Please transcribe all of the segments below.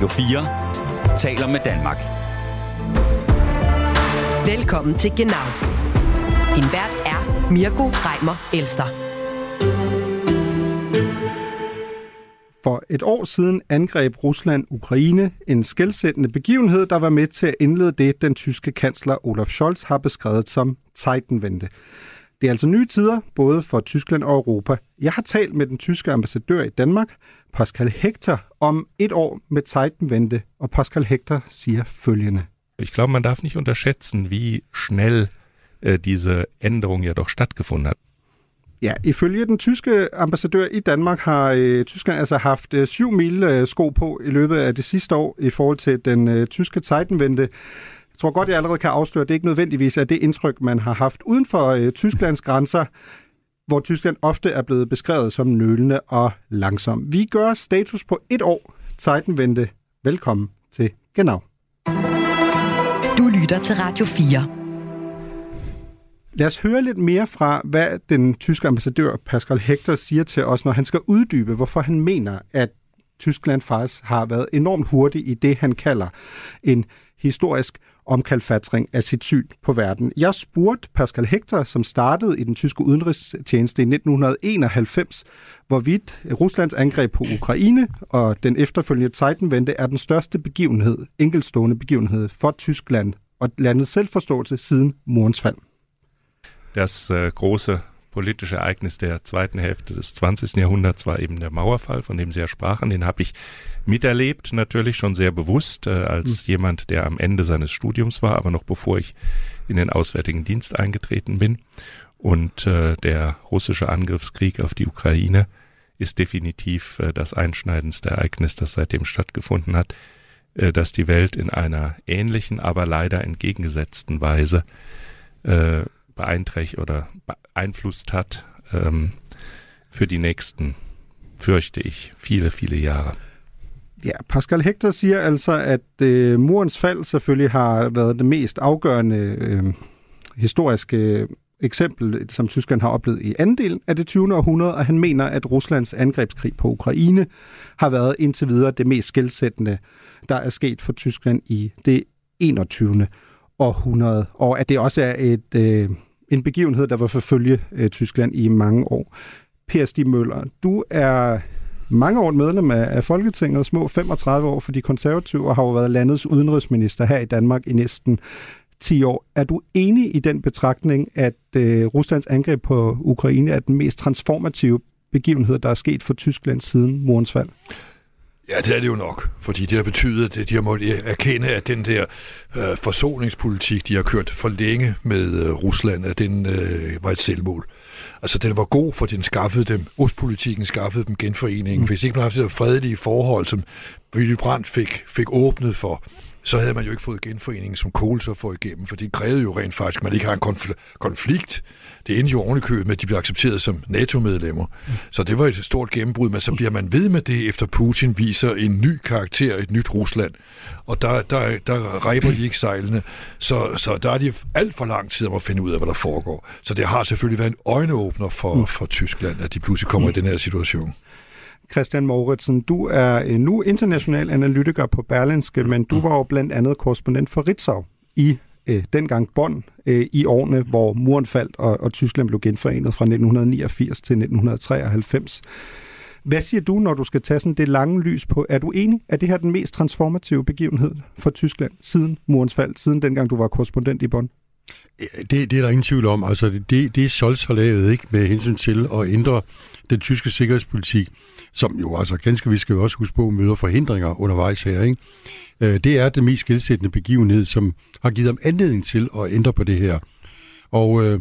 Radio 4 taler med Danmark. Velkommen til Genau. Din vært er Mirko Reimer Elster. For et år siden angreb Rusland Ukraine, en skældsættende begivenhed, der var med til at indlede det, den tyske kansler Olaf Scholz har beskrevet som Zeitenwende. Det er altså nye tider, både for Tyskland og Europa. Jeg har talt med den tyske ambassadør i Danmark, Pascal Hector, om et år med Zeitenwende, og Pascal Hector siger følgende. Ich glaube, man darf nicht unterschätzen, wie schnell äh, diese Änderung ja doch stattgefunden hat. Ja, ifølge den tyske ambassadør i Danmark har øh, Tyskland altså haft øh, syv mil øh, sko på i løbet af det sidste år i forhold til den øh, tyske Zeitenwende. Jeg tror godt, jeg allerede kan afsløre, at det ikke nødvendigvis er det indtryk, man har haft uden for øh, Tysklands grænser, hvor Tyskland ofte er blevet beskrevet som nølende og langsom. Vi gør status på et år Zeitenwende. Velkommen til Genau. Du lytter til Radio 4. Lad os høre lidt mere fra, hvad den tyske ambassadør Pascal Hector siger til os, når han skal uddybe, hvorfor han mener, at Tyskland faktisk har været enormt hurtig i det, han kalder en historisk omkalfatring af sit syn på verden. Jeg spurgte Pascal Hector, som startede i den tyske udenrigstjeneste i 1991, hvorvidt Ruslands angreb på Ukraine og den efterfølgende Zeitenwende er den største begivenhed, enkeltstående begivenhed for Tyskland og landets selvforståelse siden murens fald. Das øh, große politische Ereignis der zweiten Hälfte des 20. Jahrhunderts war eben der Mauerfall, von dem Sie ja sprachen. Den habe ich miterlebt, natürlich schon sehr bewusst, äh, als mhm. jemand, der am Ende seines Studiums war, aber noch bevor ich in den Auswärtigen Dienst eingetreten bin. Und äh, der russische Angriffskrieg auf die Ukraine ist definitiv äh, das einschneidendste Ereignis, das seitdem stattgefunden hat, äh, dass die Welt in einer ähnlichen, aber leider entgegengesetzten Weise äh, beeinträchtigt oder beeinflusst hat ähm, für die nächsten, fürchte ich, viele, viele Jahre. Ja, Pascal Hector siger altså, at øh, murens fald selvfølgelig har været det mest afgørende øh, historiske eksempel, som Tyskland har oplevet i anden del af det 20. århundrede, og han mener, at Ruslands angrebskrig på Ukraine har været indtil videre det mest skældsættende, der er sket for Tyskland i det 21. århundrede, og at det også er et, øh, en begivenhed, der var forfølge øh, Tyskland i mange år. Per Stig Møller, du er mange år medlem af, af Folketinget, små 35 år for de konservative, og har jo været landets udenrigsminister her i Danmark i næsten 10 år. Er du enig i den betragtning, at øh, Ruslands angreb på Ukraine er den mest transformative begivenhed, der er sket for Tyskland siden murens fald? Ja, det er det jo nok, fordi det har betydet, at de har måttet erkende, at den der øh, forsoningspolitik, de har kørt for længe med øh, Rusland, at den øh, var et selvmål. Altså, den var god, for den skaffede dem, ostpolitikken skaffede dem genforeningen. Mm. Hvis ikke man havde haft det fredelige forhold, som Willy Brandt fik, fik åbnet for, så havde man jo ikke fået genforeningen, som Kohl så får igennem, for det krævede jo rent faktisk, at man ikke har en konfl- konflikt. Det endte jo ovenikøbet med, at de blev accepteret som NATO-medlemmer. Mm. Så det var et stort gennembrud, men så bliver man ved med det, efter Putin viser en ny karakter, et nyt Rusland. Og der, der, der ræber de ikke sejlene. Så, så der er de alt for lang tid om at finde ud af, hvad der foregår. Så det har selvfølgelig været en øjneåbner for, mm. for Tyskland, at de pludselig kommer mm. i den her situation. Christian Mauritsen, du er nu international analytiker på Berlinske, men du var jo blandt andet korrespondent for Ritzau i øh, dengang Bonn øh, i årene, hvor muren faldt og, og Tyskland blev genforenet fra 1989 til 1993. Hvad siger du, når du skal tage sådan det lange lys på? Er du enig, at det her er den mest transformative begivenhed for Tyskland siden murens fald, siden dengang du var korrespondent i Bonn? Det, det er der ingen tvivl om. Altså, det, det Scholz har lavet ikke, med hensyn til at ændre den tyske sikkerhedspolitik, som jo altså ganske vi skal vi også huske på, møder forhindringer undervejs her. Ikke? Øh, det er den mest skilsættende begivenhed, som har givet ham anledning til at ændre på det her. Og øh,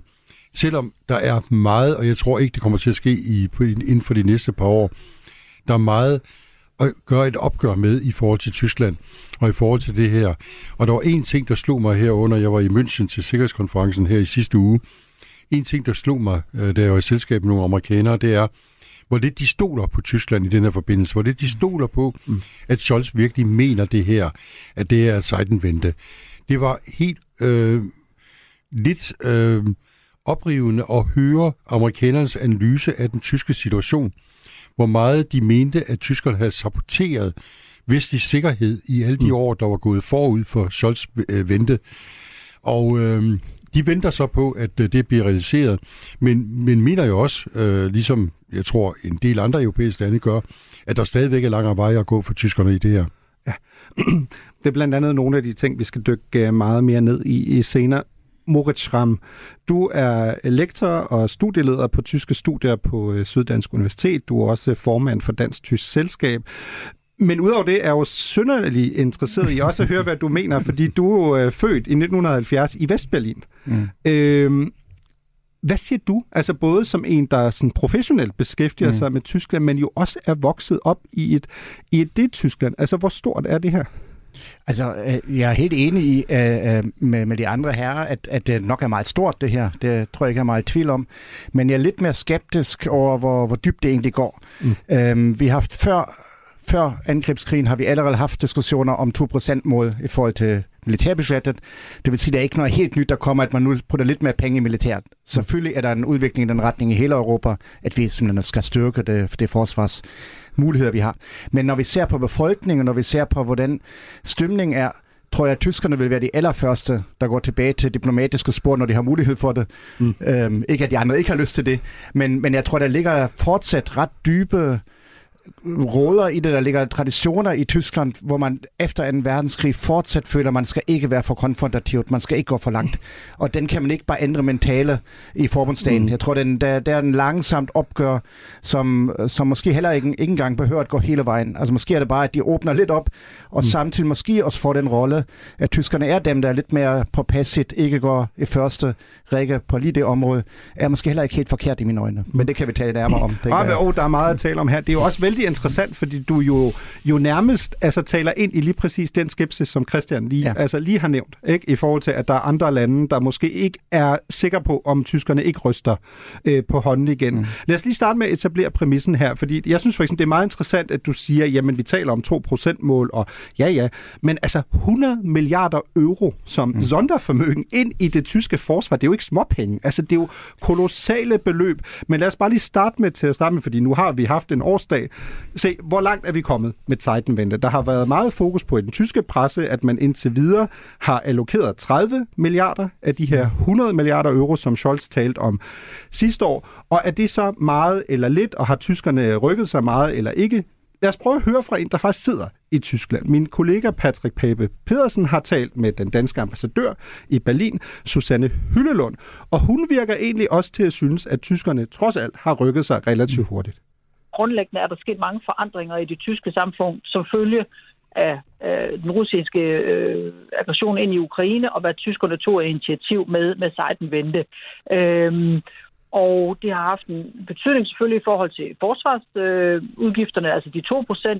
selvom der er meget, og jeg tror ikke, det kommer til at ske i, inden for de næste par år, der er meget at gøre et opgør med i forhold til Tyskland og i forhold til det her. Og der var en ting, der slog mig herunder, jeg var i München til Sikkerhedskonferencen her i sidste uge. En ting, der slog mig, øh, da jeg var i selskab med nogle amerikanere, det er, hvor lidt de stoler på Tyskland i den her forbindelse, hvor lidt de stoler på, mm. at Scholz virkelig mener det her, at det er sejtenvente. Det var helt øh, lidt øh, oprivende at høre amerikanernes analyse af den tyske situation, hvor meget de mente, at tyskerne havde saboteret vestlig sikkerhed i alle de mm. år, der var gået forud for Scholz øh, vente. Og øh, de venter så på, at øh, det bliver realiseret, men, men mener jo også, øh, ligesom jeg tror en del andre europæiske lande gør, at der stadigvæk er langere vej at gå for tyskerne i det her. Ja, det er blandt andet nogle af de ting, vi skal dykke øh, meget mere ned i, i senere. Moritz Schramm, du er lektor og studieleder på tyske studier på øh, Syddansk Universitet. Du er også formand for Dansk Tysk Selskab. Men udover det er jeg jo synderligt interesseret i også at høre, hvad du mener, fordi du er født i 1970 i Vestberlin. Mm. Øhm, hvad siger du? Altså både som en, der sådan professionelt beskæftiger mm. sig med Tyskland, men jo også er vokset op i et, i et det Tyskland. Altså hvor stort er det her? Altså, øh, jeg er helt enig i uh, uh, med, med de andre herrer, at, at det nok er meget stort, det her. Det tror jeg ikke, jeg er meget i tvivl om. Men jeg er lidt mere skeptisk over, hvor, hvor dybt det egentlig går. Mm. Uh, vi har haft før før angrebskrigen har vi allerede haft diskussioner om 2%-mål i forhold til militærbudgettet. Det vil sige, at der er ikke noget helt nyt, der kommer, at man nu putter lidt mere penge i militæret. Selvfølgelig er der en udvikling i den retning i hele Europa, at vi simpelthen skal styrke det, det forsvars muligheder, vi har. Men når vi ser på befolkningen, når vi ser på, hvordan stemningen er, tror jeg, at tyskerne vil være de allerførste, der går tilbage til diplomatiske spor, når de har mulighed for det. Mm. Øhm, ikke at de andre ikke har lyst til det, men, men jeg tror, der ligger fortsat ret dybe råder i det, der ligger traditioner i Tyskland, hvor man efter en verdenskrig fortsat føler, at man skal ikke være for konfrontativt, man skal ikke gå for langt. Og den kan man ikke bare ændre mentale i forbundsdagen. Mm. Jeg tror, den, der, der er en langsomt opgør, som, som måske heller ikke, ikke engang behøver at gå hele vejen. Altså måske er det bare, at de åbner lidt op, og mm. samtidig måske også får den rolle, at tyskerne er dem, der er lidt mere påpasset, ikke går i første række på lige det område, er måske heller ikke helt forkert i mine øjne. Men det kan vi tale nærmere om. Ah, oh, der er meget at tale om her. Det er jo også vældig interessant, fordi du jo, jo nærmest altså, taler ind i lige præcis den skepsis, som Christian lige, ja. altså, lige har nævnt, ikke? i forhold til, at der er andre lande, der måske ikke er sikre på, om tyskerne ikke ryster øh, på hånden igen. Mm. Lad os lige starte med at etablere præmissen her, fordi jeg synes for eksempel, det er meget interessant, at du siger, jamen vi taler om 2%-mål, og ja ja, men altså 100 milliarder euro som mm. sonderformøgen ind i det tyske forsvar, det er jo ikke småpenge. Altså det er jo kolossale beløb. Men lad os bare lige starte med til at starte med, fordi nu har vi haft en årsdag. Se, hvor langt er vi kommet med Zeitenwende? Der har været meget fokus på i den tyske presse, at man indtil videre har allokeret 30 milliarder af de her 100 milliarder euro, som Scholz talte om sidste år. Og er det så meget eller lidt, og har tyskerne rykket sig meget eller ikke? Lad os prøve at høre fra en, der faktisk sidder i Tyskland. Min kollega Patrick Pape Pedersen har talt med den danske ambassadør i Berlin, Susanne Hyllelund, og hun virker egentlig også til at synes, at tyskerne trods alt har rykket sig relativt hurtigt grundlæggende er der sket mange forandringer i det tyske samfund, som følge af øh, den russiske øh, aggression ind i Ukraine, og hvad tyskerne tog initiativ med, med Seidenvente. Øhm, og det har haft en betydning selvfølgelig i forhold til forsvarsudgifterne, øh, altså de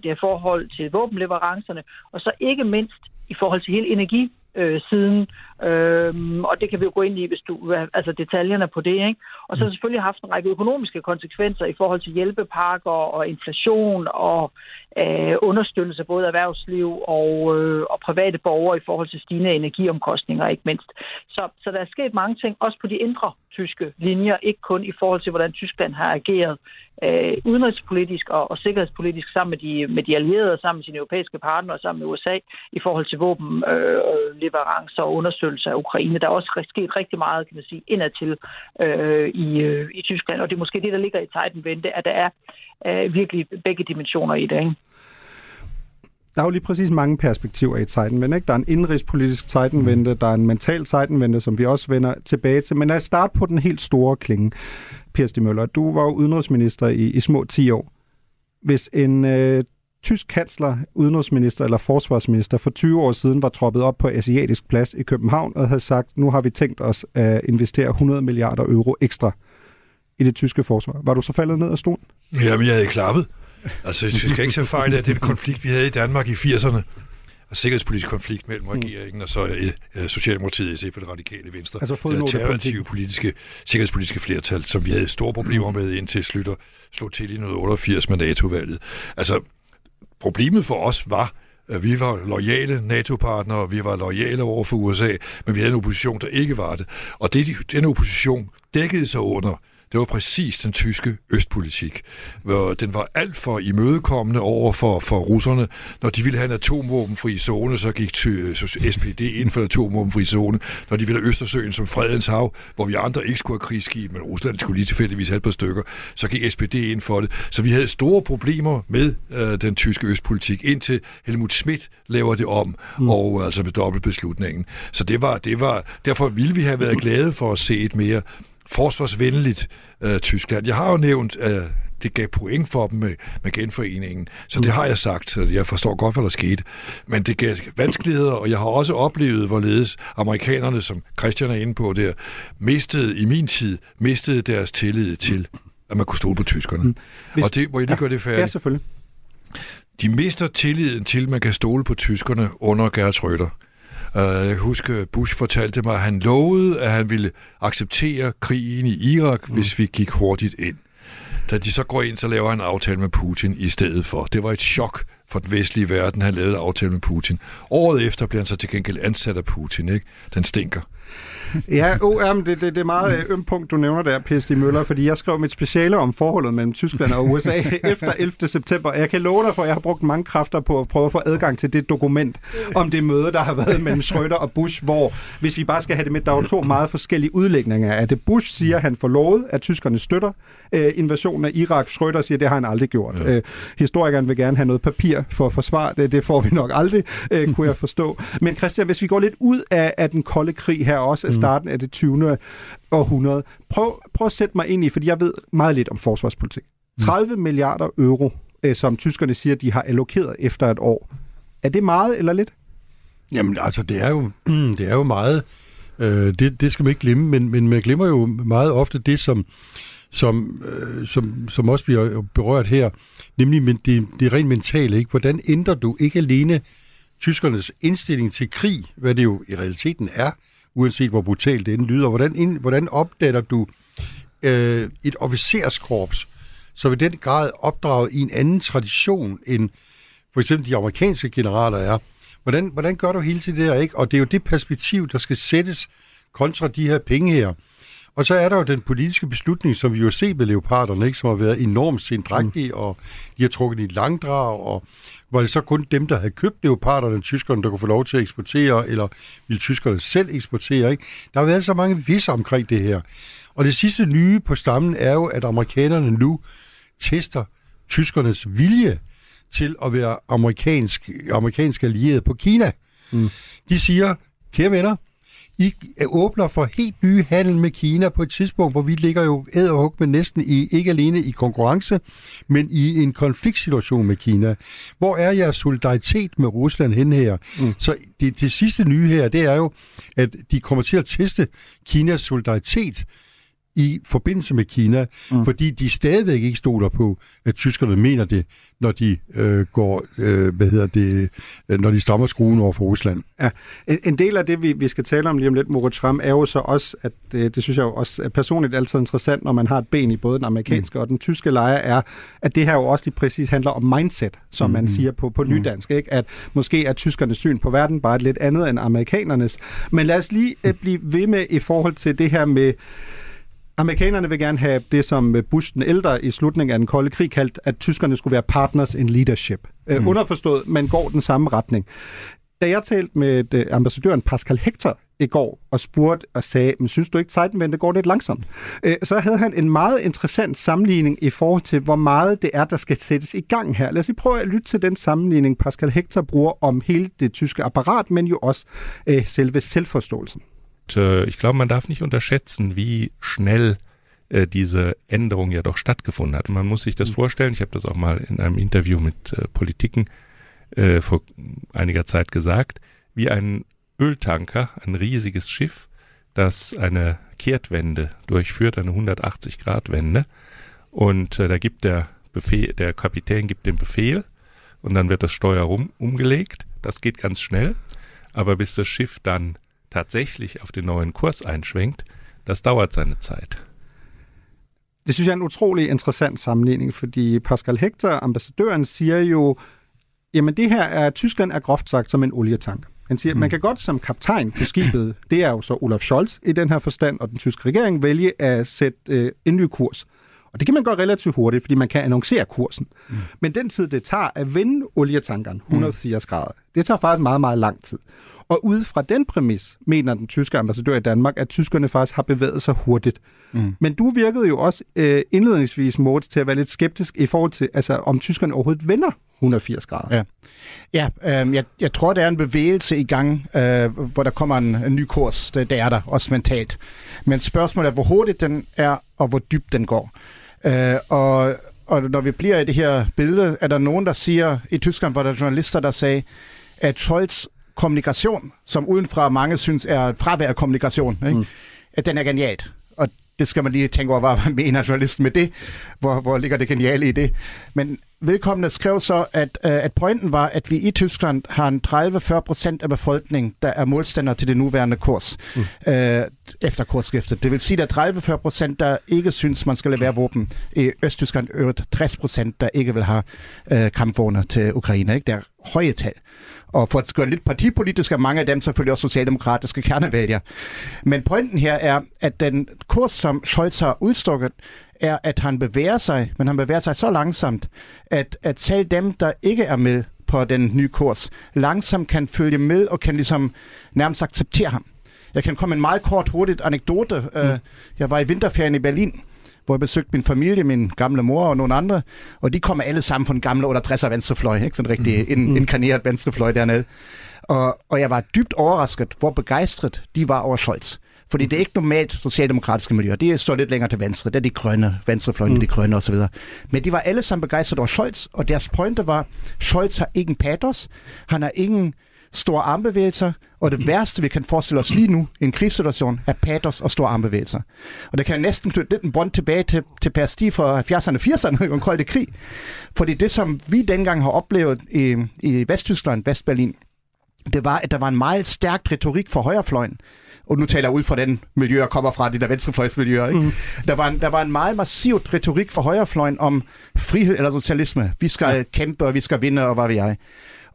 2% i forhold til våbenleverancerne, og så ikke mindst i forhold til hele energi øh, siden. Øhm, og det kan vi jo gå ind i, hvis du altså detaljerne på det. Ikke? Og så har det selvfølgelig haft en række økonomiske konsekvenser i forhold til hjælpepakker og inflation og øh, understøttelse både erhvervsliv og, øh, og private borgere i forhold til stigende energiomkostninger, ikke mindst. Så, så der er sket mange ting, også på de indre tyske linjer, ikke kun i forhold til, hvordan Tyskland har ageret øh, udenrigspolitisk og, og sikkerhedspolitisk sammen med de, med de allierede, sammen med sine europæiske partnere, sammen med USA, i forhold til våbenleverancer øh, og understøttelse af Ukraine. Der er også sket rigtig meget, kan man sige, indadtil øh, i, øh, i Tyskland, og det er måske det, der ligger i Vente, at der er øh, virkelig begge dimensioner i det. Ikke? der er jo lige præcis mange perspektiver i et Zeitenwende. Ikke? Der er en indrigspolitisk Zeitenwende, der er en mental Zeitenwende, som vi også vender tilbage til. Men lad os starte på den helt store klinge. Per Stig Møller, du var jo udenrigsminister i, i små 10 år. Hvis en øh, tysk kansler, udenrigsminister eller forsvarsminister for 20 år siden var troppet op på Asiatisk Plads i København og havde sagt, nu har vi tænkt os at investere 100 milliarder euro ekstra i det tyske forsvar. Var du så faldet ned af stolen? Jamen, jeg havde klappet. Altså, jeg skal ikke tage fejl af den konflikt, vi havde i Danmark i 80'erne, og sikkerhedspolitisk konflikt mellem mm. regeringen og så uh, Socialdemokratiet, SF og det radikale venstre. Altså alternative politiske, sikkerhedspolitiske flertal, som vi havde store problemer med indtil Slytter slog til i noget 88 med NATO-valget. Altså, problemet for os var, at vi var lojale NATO-partnere, vi var lojale over for USA, men vi havde en opposition, der ikke var det. Og det, den opposition dækkede sig under det var præcis den tyske østpolitik. Hvor den var alt for imødekommende over for, for russerne. Når de ville have en atomvåbenfri zone, så gik SPD ind for en atomvåbenfri zone. Når de ville have Østersøen som fredens hav, hvor vi andre ikke skulle have krigsskib, men Rusland skulle lige tilfældigvis have et par stykker, så gik SPD ind for det. Så vi havde store problemer med øh, den tyske østpolitik, indtil Helmut Schmidt laver det om, mm. og altså med dobbeltbeslutningen. Så det var, det var, derfor ville vi have været glade for at se et mere forsvarsvenligt øh, Tyskland. Jeg har jo nævnt, at øh, det gav point for dem med, med genforeningen, så det har jeg sagt, så jeg forstår godt, hvad der skete. Men det gav vanskeligheder, og jeg har også oplevet, hvorledes amerikanerne, som Christian er inde på der, mistede i min tid, mistede deres tillid til, at man kunne stole på tyskerne. Mm. Hvis, og det, må jeg lige gøre det færdigt? Ja, selvfølgelig. De mister tilliden til, at man kan stole på tyskerne under Gerhard Schröder. Jeg husker, Bush fortalte mig, at han lovede, at han ville acceptere krigen i Irak, mm. hvis vi gik hurtigt ind. Da de så går ind, så laver han en aftale med Putin i stedet for. Det var et chok for den vestlige verden, han lavede en aftale med Putin. Året efter bliver han så til gengæld ansat af Putin. Ikke? Den stinker. Ja, oh, jamen, det, det, det er meget øh, øm punkt, du nævner der, Per Møller, fordi jeg skrev mit speciale om forholdet mellem Tyskland og USA efter 11. september. Jeg kan love dig for, at jeg har brugt mange kræfter på at prøve at få adgang til det dokument om det møde, der har været mellem Schröder og Bush, hvor, hvis vi bare skal have det med, der er to meget forskellige udlægninger af det. Bush siger, at han får lovet, at tyskerne støtter øh, invasionen af Irak. Schröder siger, at det har han aldrig gjort. Ja. Øh, historikeren vil gerne have noget papir for at forsvare det. Det får vi nok aldrig, øh, kunne jeg forstå. Men Christian, hvis vi går lidt ud af, af den kolde krig her også, af starten af det 20. århundrede. Prøv, prøv at sætte mig ind i, fordi jeg ved meget lidt om forsvarspolitik. 30 mm. milliarder euro, øh, som tyskerne siger, de har allokeret efter et år. Er det meget eller lidt? Jamen altså, det er jo, det er jo meget. Øh, det, det skal man ikke glemme, men, men man glemmer jo meget ofte det, som, som, øh, som, som også bliver berørt her, nemlig men det, det rent mentale. Ikke? Hvordan ændrer du ikke alene tyskernes indstilling til krig, hvad det jo i realiteten er, uanset hvor brutalt det lyder. Hvordan, ind, hvordan opdater du øh, et officerskorps, som i den grad opdraget i en anden tradition, end for eksempel de amerikanske generaler er? Hvordan, hvordan gør du hele tiden det der, ikke? Og det er jo det perspektiv, der skal sættes kontra de her penge her. Og så er der jo den politiske beslutning, som vi jo ser med leoparderne, ikke? som har været enormt sindrægtige, mm. og de har trukket i langdrag, og var det så kun dem, der havde købt leoparderne, tyskerne, der kunne få lov til at eksportere, eller ville tyskerne selv eksportere? Ikke? Der har været så mange vis omkring det her. Og det sidste nye på stammen er jo, at amerikanerne nu tester tyskernes vilje til at være amerikansk, amerikansk allieret på Kina. Mm. De siger, kære venner, i åbner for helt nye handel med Kina på et tidspunkt, hvor vi ligger jo æd og med næsten i, ikke alene i konkurrence, men i en konfliktsituation med Kina. Hvor er jeres solidaritet med Rusland hen her? Mm. Så det, det sidste nye her, det er jo, at de kommer til at teste Kinas solidaritet i forbindelse med Kina, mm. fordi de stadigvæk ikke stoler på, at tyskerne mener det, når de øh, går, øh, hvad hedder det, øh, når de strammer skruen over for Rusland. Ja, en, en del af det, vi, vi skal tale om lige om lidt, Moritz Schramm, er jo så også, at det, det synes jeg jo også er personligt altid interessant, når man har et ben i både den amerikanske mm. og den tyske lejr, er, at det her jo også lige præcis handler om mindset, som mm. man siger på, på nydansk, ikke? at måske er tyskernes syn på verden bare et lidt andet end amerikanernes. Men lad os lige øh, blive ved med i forhold til det her med Amerikanerne vil gerne have det, som Bush den ældre i slutningen af den kolde krig kaldte, at tyskerne skulle være partners in leadership. Øh, mm. underforstået, man går den samme retning. Da jeg talte med øh, ambassadøren Pascal Hector i går og spurgte og sagde, men synes du ikke, Zeitenwende går lidt langsomt? Øh, så havde han en meget interessant sammenligning i forhold til, hvor meget det er, der skal sættes i gang her. Lad os lige prøve at lytte til den sammenligning, Pascal Hector bruger om hele det tyske apparat, men jo også selve selvforståelsen. Äh, ich glaube, man darf nicht unterschätzen, wie schnell äh, diese Änderung ja doch stattgefunden hat. Man muss sich das mhm. vorstellen, ich habe das auch mal in einem Interview mit äh, Politiken äh, vor einiger Zeit gesagt, wie ein Öltanker, ein riesiges Schiff, das eine Kehrtwende durchführt, eine 180-Grad-Wende. Und äh, da gibt der Befehl, der Kapitän gibt den Befehl und dann wird das Steuer rum, umgelegt. Das geht ganz schnell. Aber bis das Schiff dann tatsächlich auf den neuen Kurs einschwenkt, das dauert seine Zeit. Det synes jeg er en utrolig interessant sammenligning, fordi Pascal Hector, ambassadøren, siger jo, jamen det her er, Tyskland er groft sagt som en olietank. Han siger, mm. man kan godt som kaptajn på skibet, det er jo så Olaf Scholz i den her forstand, og den tyske regering vælge at sætte øh, en ny kurs. Og det kan man gøre relativt hurtigt, fordi man kan annoncere kursen. Mm. Men den tid, det tager at vende olietankeren 180 mm. grader, det tager faktisk meget, meget lang tid. Og ud fra den præmis, mener den tyske ambassadør i Danmark, at tyskerne faktisk har bevæget sig hurtigt. Mm. Men du virkede jo også øh, indledningsvis, Morts, til at være lidt skeptisk i forhold til, altså, om tyskerne overhovedet vender 180 grader. Ja, ja øh, jeg, jeg tror, der er en bevægelse i gang, øh, hvor der kommer en, en ny kurs. Det, det er der, også mentalt. Men spørgsmålet er, hvor hurtigt den er, og hvor dybt den går. Øh, og, og når vi bliver i det her billede, er der nogen, der siger, i Tyskland var der journalister, der sagde, at Scholz kommunikation, som udenfra mange synes er et fravær af kommunikation, ikke? Mm. at den er genialt. Og det skal man lige tænke over, hvad mener journalisten med det? Hvor, hvor ligger det geniale i det? Men vedkommende skrev så, at, uh, at pointen var, at vi i Tyskland har en 30-40 procent af befolkningen, der er modstander til det nuværende kurs, mm. uh, efter kursskiftet. Det vil sige, at der er 30-40 procent, der ikke synes, man skal levere våben. I Østtyskland øvrigt 60 procent, der ikke vil have uh, kampvogne til Ukraine. Ikke? Det er høje tal. Og for at gøre lidt partipolitisk er mange af dem selvfølgelig også socialdemokratiske kernevælgere. Men pointen her er, at den kurs, som Scholz har udstukket, er, at han bevæger sig, men han bevæger sig så langsomt, at, at selv dem, der ikke er med på den nye kurs, langsomt kan følge med og kan ligesom nærmest acceptere ham. Jeg kan komme en meget kort, hurtigt anekdote. Mm. Jeg var i vinterferien i Berlin, hvor jeg besøgte min familie, min gamle mor og nogle andre, og de kommer alle sammen fra den gamle 68'er venstrefløj, ikke? sådan rigtig mm. in, inkarneret venstrefløj dernede. Og, og jeg var dybt overrasket, hvor begejstret de var over Scholz. Fordi det er ikke normalt socialdemokratiske miljøer. De står lidt længere til venstre. Det er de grønne, venstrefløjen, mm. de grønne osv. Men de var alle sammen begejstrede over Scholz, og deres pointe var, Scholz har ingen patos, han har ingen store armbevægelser, og det værste, vi kan forestille os lige nu i en krigssituation, er patos og store armbevægelser. Og det kan næsten knytte lidt en bånd tilbage til, til Per Stig fra 70'erne og 80'erne, den kolde krig. Fordi det, som vi dengang har oplevet i, i Vesttyskland, Vestberlin, det var, at der var en meget stærk retorik for højrefløjen. Og nu taler jeg ud fra den miljø, jeg kommer fra, de der venstrefløjsmiljøer. Ikke? Mm. Der, var en, der var en meget massiv retorik for højrefløjen om frihed eller socialisme. Vi skal ja. kæmpe, og vi skal vinde, og hvad vi jeg.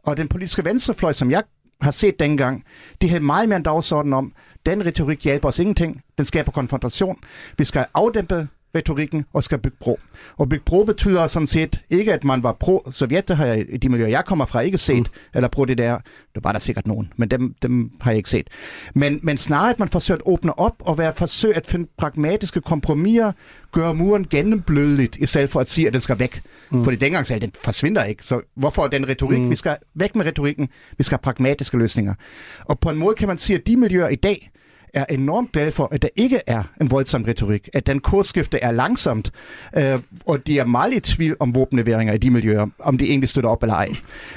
Og den politiske venstrefløj, som jeg har set dengang, de havde meget mere en dagsorden om, den retorik hjælper os ingenting, den skaber konfrontation. Vi skal afdæmpe retorikken og skal bygge bro. Og bygge bro betyder sådan set ikke, at man var pro-sovjet, det har jeg i de miljøer, jeg kommer fra, ikke set, mm. eller pro det der, der var der sikkert nogen, men dem, dem har jeg ikke set. Men, men snarere, at man forsøger at åbne op og være forsøg at finde pragmatiske kompromiser, gøre muren gennemblødeligt, i stedet for at sige, at den skal væk. Mm. Fordi dengang sagde den forsvinder ikke, så hvorfor den retorik? Mm. Vi skal væk med retorikken, vi skal have pragmatiske løsninger. Og på en måde kan man sige, at de miljøer i dag, er enormt glad for, at der ikke er en voldsom retorik, at den kursskifte er langsomt, øh, og de er meget i tvivl om våbenleveringer i de miljøer, om de egentlig støtter op eller ej.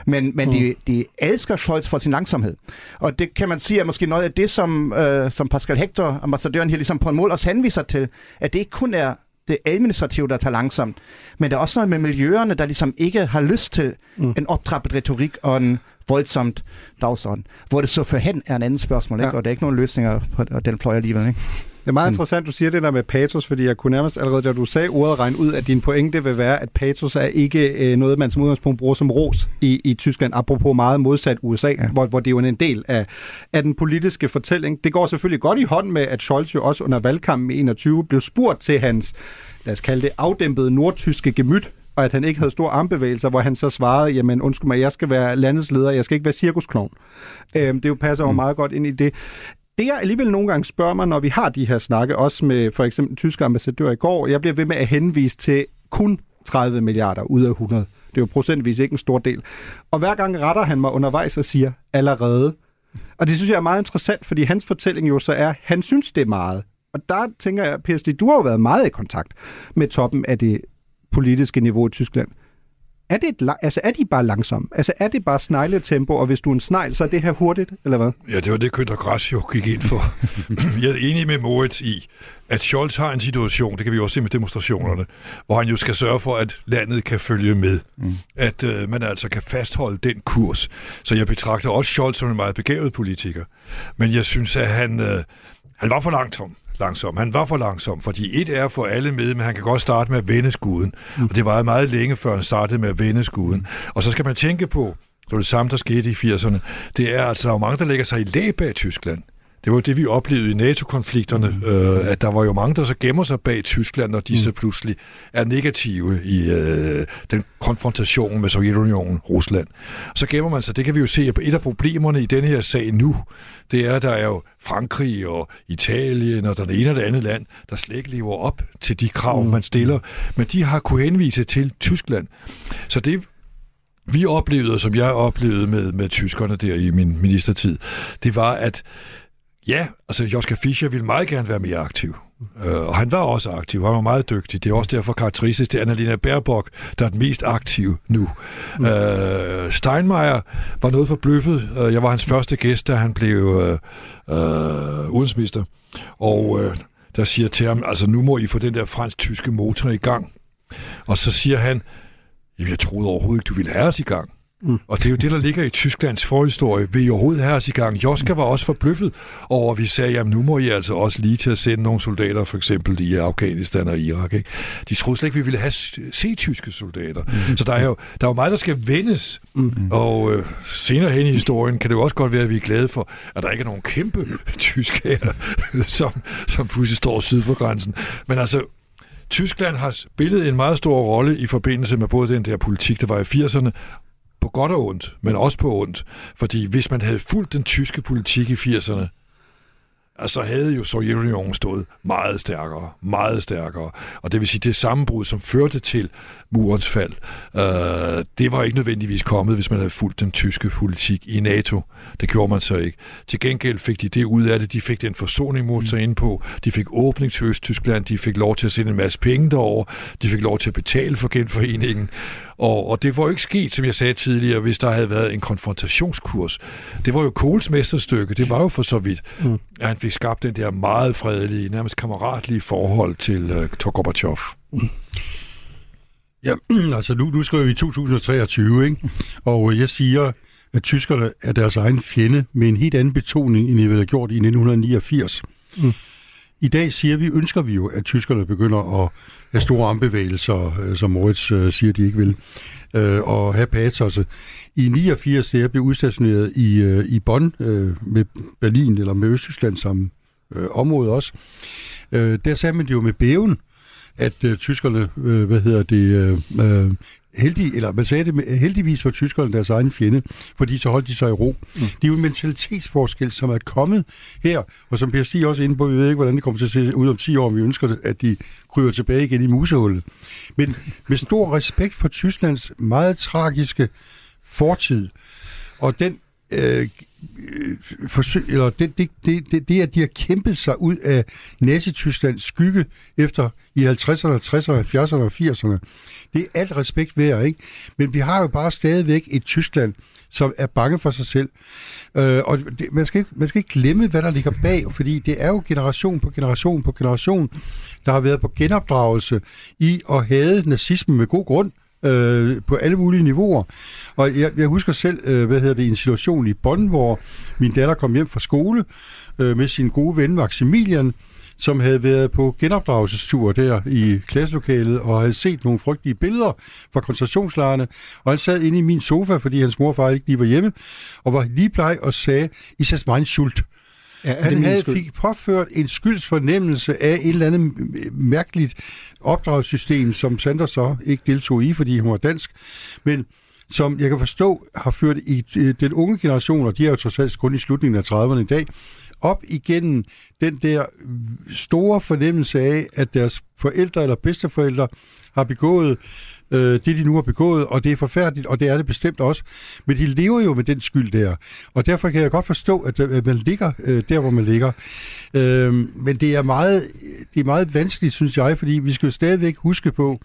Men, men mm. de, de elsker Scholz for sin langsomhed. Og det kan man sige er måske noget af det, som, øh, som Pascal Hector, ambassadøren her, ligesom på en mål også henviser til, at det ikke kun er det administrative, der tager langsomt, men der er også noget med miljøerne, der ligesom ikke har lyst til mm. en optrappet retorik og en voldsomt dagsorden. Hvor det så for hen er en anden spørgsmål, ikke? Ja. og der er ikke nogen løsninger på den fløj alligevel. Ikke? Det er meget interessant, du siger det der med patos, fordi jeg kunne nærmest allerede, da du sagde ordet, regne ud, at din pointe vil være, at patos er ikke øh, noget, man som udgangspunkt bruger som ros i, i Tyskland, apropos meget modsat USA, ja. hvor, hvor det er jo en del af, af den politiske fortælling. Det går selvfølgelig godt i hånd med, at Scholz jo også under valgkampen i 21 blev spurgt til hans, lad os kalde det, afdæmpede nordtyske gemyt, og at han ikke havde store armbevægelser, hvor han så svarede, jamen undskyld mig, jeg skal være landets leder, jeg skal ikke være cirkusklovn. Øhm, det jo passer jo mm. meget godt ind i det. Det jeg alligevel nogle gange spørger mig, når vi har de her snakke, også med for eksempel tyske ambassadør i går, jeg bliver ved med at henvise til kun 30 milliarder ud af 100. Det er jo procentvis ikke en stor del. Og hver gang retter han mig undervejs og siger, allerede. Og det synes jeg er meget interessant, fordi hans fortælling jo så er, han synes det er meget. Og der tænker jeg, Per du har jo været meget i kontakt med toppen af det politiske niveau i Tyskland. Er, det et, altså, er de bare langsomme? Altså, er det bare snegletempo, og hvis du er en snegl, så er det her hurtigt, eller hvad? Ja, det var det, Kønter Græs jo gik ind for. jeg er enig med Moritz i, at Scholz har en situation, det kan vi også se med demonstrationerne, hvor han jo skal sørge for, at landet kan følge med. Mm. At øh, man altså kan fastholde den kurs. Så jeg betragter også Scholz som en meget begavet politiker. Men jeg synes, at han, øh, han var for langsom langsom. Han var for langsom, fordi et er for alle med, men han kan godt starte med at vende skuden. Mm. Og det var meget længe, før han startede med at vende skuden. Og så skal man tænke på, det var det samme, der skete i 80'erne. Det er altså, der er mange, der lægger sig i læ bag Tyskland. Det var det, vi oplevede i NATO-konflikterne, mm. øh, at der var jo mange, der så gemmer sig bag Tyskland, når de mm. så pludselig er negative i øh, den konfrontation med Sovjetunionen, Rusland. Så gemmer man sig. Det kan vi jo se, at et af problemerne i denne her sag nu, det er, at der er jo Frankrig og Italien og den ene og det andet land, der slet ikke lever op til de krav, mm. man stiller. Men de har kunne henvise til Tyskland. Så det vi oplevede, som jeg oplevede med, med tyskerne der i min ministertid, det var, at Ja, altså Joschka Fischer ville meget gerne være mere aktiv. Uh, og han var også aktiv, han var meget dygtig. Det er også derfor karakteristisk, det er Annalena Baerbock, der er den mest aktive nu. Mm. Uh, Steinmeier var noget forbløffet. Uh, jeg var hans første gæst, da han blev uh, uh, udenrigsminister. Og uh, der siger til ham, altså nu må I få den der fransk-tyske motor i gang. Og så siger han, jamen jeg troede overhovedet ikke, du ville have os i gang. Mm. Og det er jo det, der ligger i Tysklands forhistorie. Vil I overhovedet have os i gang? Joska var også forbløffet over, at vi sagde, jamen nu må I altså også lige til at sende nogle soldater, for eksempel i Afghanistan og Irak. Ikke? De troede slet ikke, vi ville have se tyske soldater. Mm. Så der er, jo, der er jo meget, der skal vendes. Mm. Og øh, senere hen i historien kan det jo også godt være, at vi er glade for, at der ikke er nogen kæmpe tyske her, som, som pludselig står syd for grænsen. Men altså, Tyskland har spillet en meget stor rolle i forbindelse med både den der politik, der var i 80'erne, på godt og ondt, men også på ondt. Fordi hvis man havde fulgt den tyske politik i 80'erne, altså havde jo Sovjetunionen stået meget stærkere, meget stærkere. Og det vil sige, det sammenbrud, som førte til murens fald, øh, det var ikke nødvendigvis kommet, hvis man havde fulgt den tyske politik i NATO. Det gjorde man så ikke. Til gengæld fik de det ud af det. De fik den forsoning mod sig ind på. De fik åbning til Østtyskland. De fik lov til at sende en masse penge derover. De fik lov til at betale for genforeningen. Og, og det var jo ikke sket, som jeg sagde tidligere, hvis der havde været en konfrontationskurs. Det var jo Kohls mesterstykke. Det var jo for så vidt, mm. at han fik skabt den der meget fredelige, nærmest kammeratlige forhold til uh, Gorbachev. Ja, altså nu, nu skriver vi 2023, ikke? og jeg siger, at tyskerne er deres egen fjende med en helt anden betoning, end de havde gjort i 1989. Mm. I dag siger vi, ønsker vi jo, at tyskerne begynder at have store armbevægelser, øh, som Moritz øh, siger, de ikke vil, øh, og have patos. I 89, da jeg blev udstationeret i, øh, i Bonn øh, med Berlin, eller med Østtyskland som område også, der sagde man det jo med bæven, at øh, tyskerne, øh, hvad hedder det, øh heldig, eller man sagde det, heldigvis var tyskerne deres egen fjende, fordi så holdt de sig i ro. Mm. Det er jo en mentalitetsforskel, som er kommet her, og som Per Stig også inde på, vi ved ikke, hvordan det kommer til at se ud om 10 år, om vi ønsker, at de kryber tilbage igen i musehullet. Men med stor respekt for Tysklands meget tragiske fortid, og den øh, forsøg, eller det, det, det, det, at de har kæmpet sig ud af Nazi-Tysklands skygge efter i 50'erne, 60'erne, 70'erne og 80'erne. Det er alt respekt værd, ikke? Men vi har jo bare stadigvæk et Tyskland, som er bange for sig selv. Øh, og det, man, skal ikke, man skal ikke glemme, hvad der ligger bag, fordi det er jo generation på generation på generation, der har været på genopdragelse i at have nazismen med god grund øh, på alle mulige niveauer. Og jeg, jeg husker selv, øh, hvad hedder det, en situation i Bonn, hvor min datter kom hjem fra skole øh, med sin gode ven Maximilian, som havde været på genopdragelsestur der i klasselokalet og havde set nogle frygtelige billeder fra koncentrationslejrene. Og han sad inde i min sofa, fordi hans mor og far ikke lige var hjemme, og var lige bleg og sagde, I sæt mig en sult. Ja, han havde fik påført en skyldsfornemmelse af et eller andet mærkeligt opdragssystem, som Sander så ikke deltog i, fordi han var dansk, men som jeg kan forstå har ført i den unge generation, og de er jo trods alt kun i slutningen af 30'erne i dag, op igennem den der store fornemmelse af, at deres forældre eller bedsteforældre har begået øh, det, de nu har begået, og det er forfærdeligt, og det er det bestemt også. Men de lever jo med den skyld der, og derfor kan jeg godt forstå, at, øh, at man ligger øh, der, hvor man ligger. Øh, men det er, meget, det er meget vanskeligt, synes jeg, fordi vi skal jo stadigvæk huske på,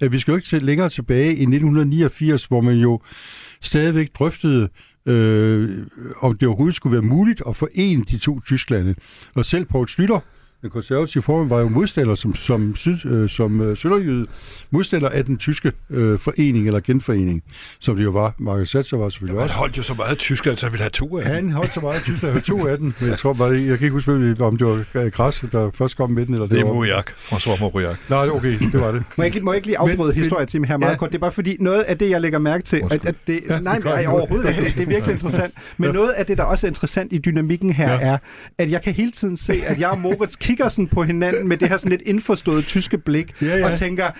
at vi skal jo ikke se længere tilbage i 1989, hvor man jo stadigvæk drøftede øh, om det overhovedet skulle være muligt at forene de to Tysklande. Og selv Poul Slytter, den konservative formand var jo modstander som, som, syd, øh, som øh, sønderjyde, modstander af den tyske øh, forening eller genforening, som det jo var. Margaret Thatcher var selvfølgelig Han også. holdt jo så meget af Tyskland, så han ville have to af. Han holdt så meget af Tyskland, han to af den, men jeg tror bare, det, jeg kan ikke huske, om det var Græs, der først kom med den, eller det, Det er var... Moriak. François Moriak. Nej, okay, det var det. Må jeg, ikke- må jeg ikke lige afbryde Men- historietimen her meget ja. kort? Det er bare fordi, noget af det, jeg lægger mærke til, at, at det, Ja, nej, det nej, overhovedet ikke, det, det er virkelig interessant, men noget af det, der også er interessant i dynamikken her, Ja. ja. er, at jeg kan hele tiden se, at jeg og Moritz kigger sådan på hinanden med det her sådan lidt indforståede tyske blik, Ja, ja. og tænker,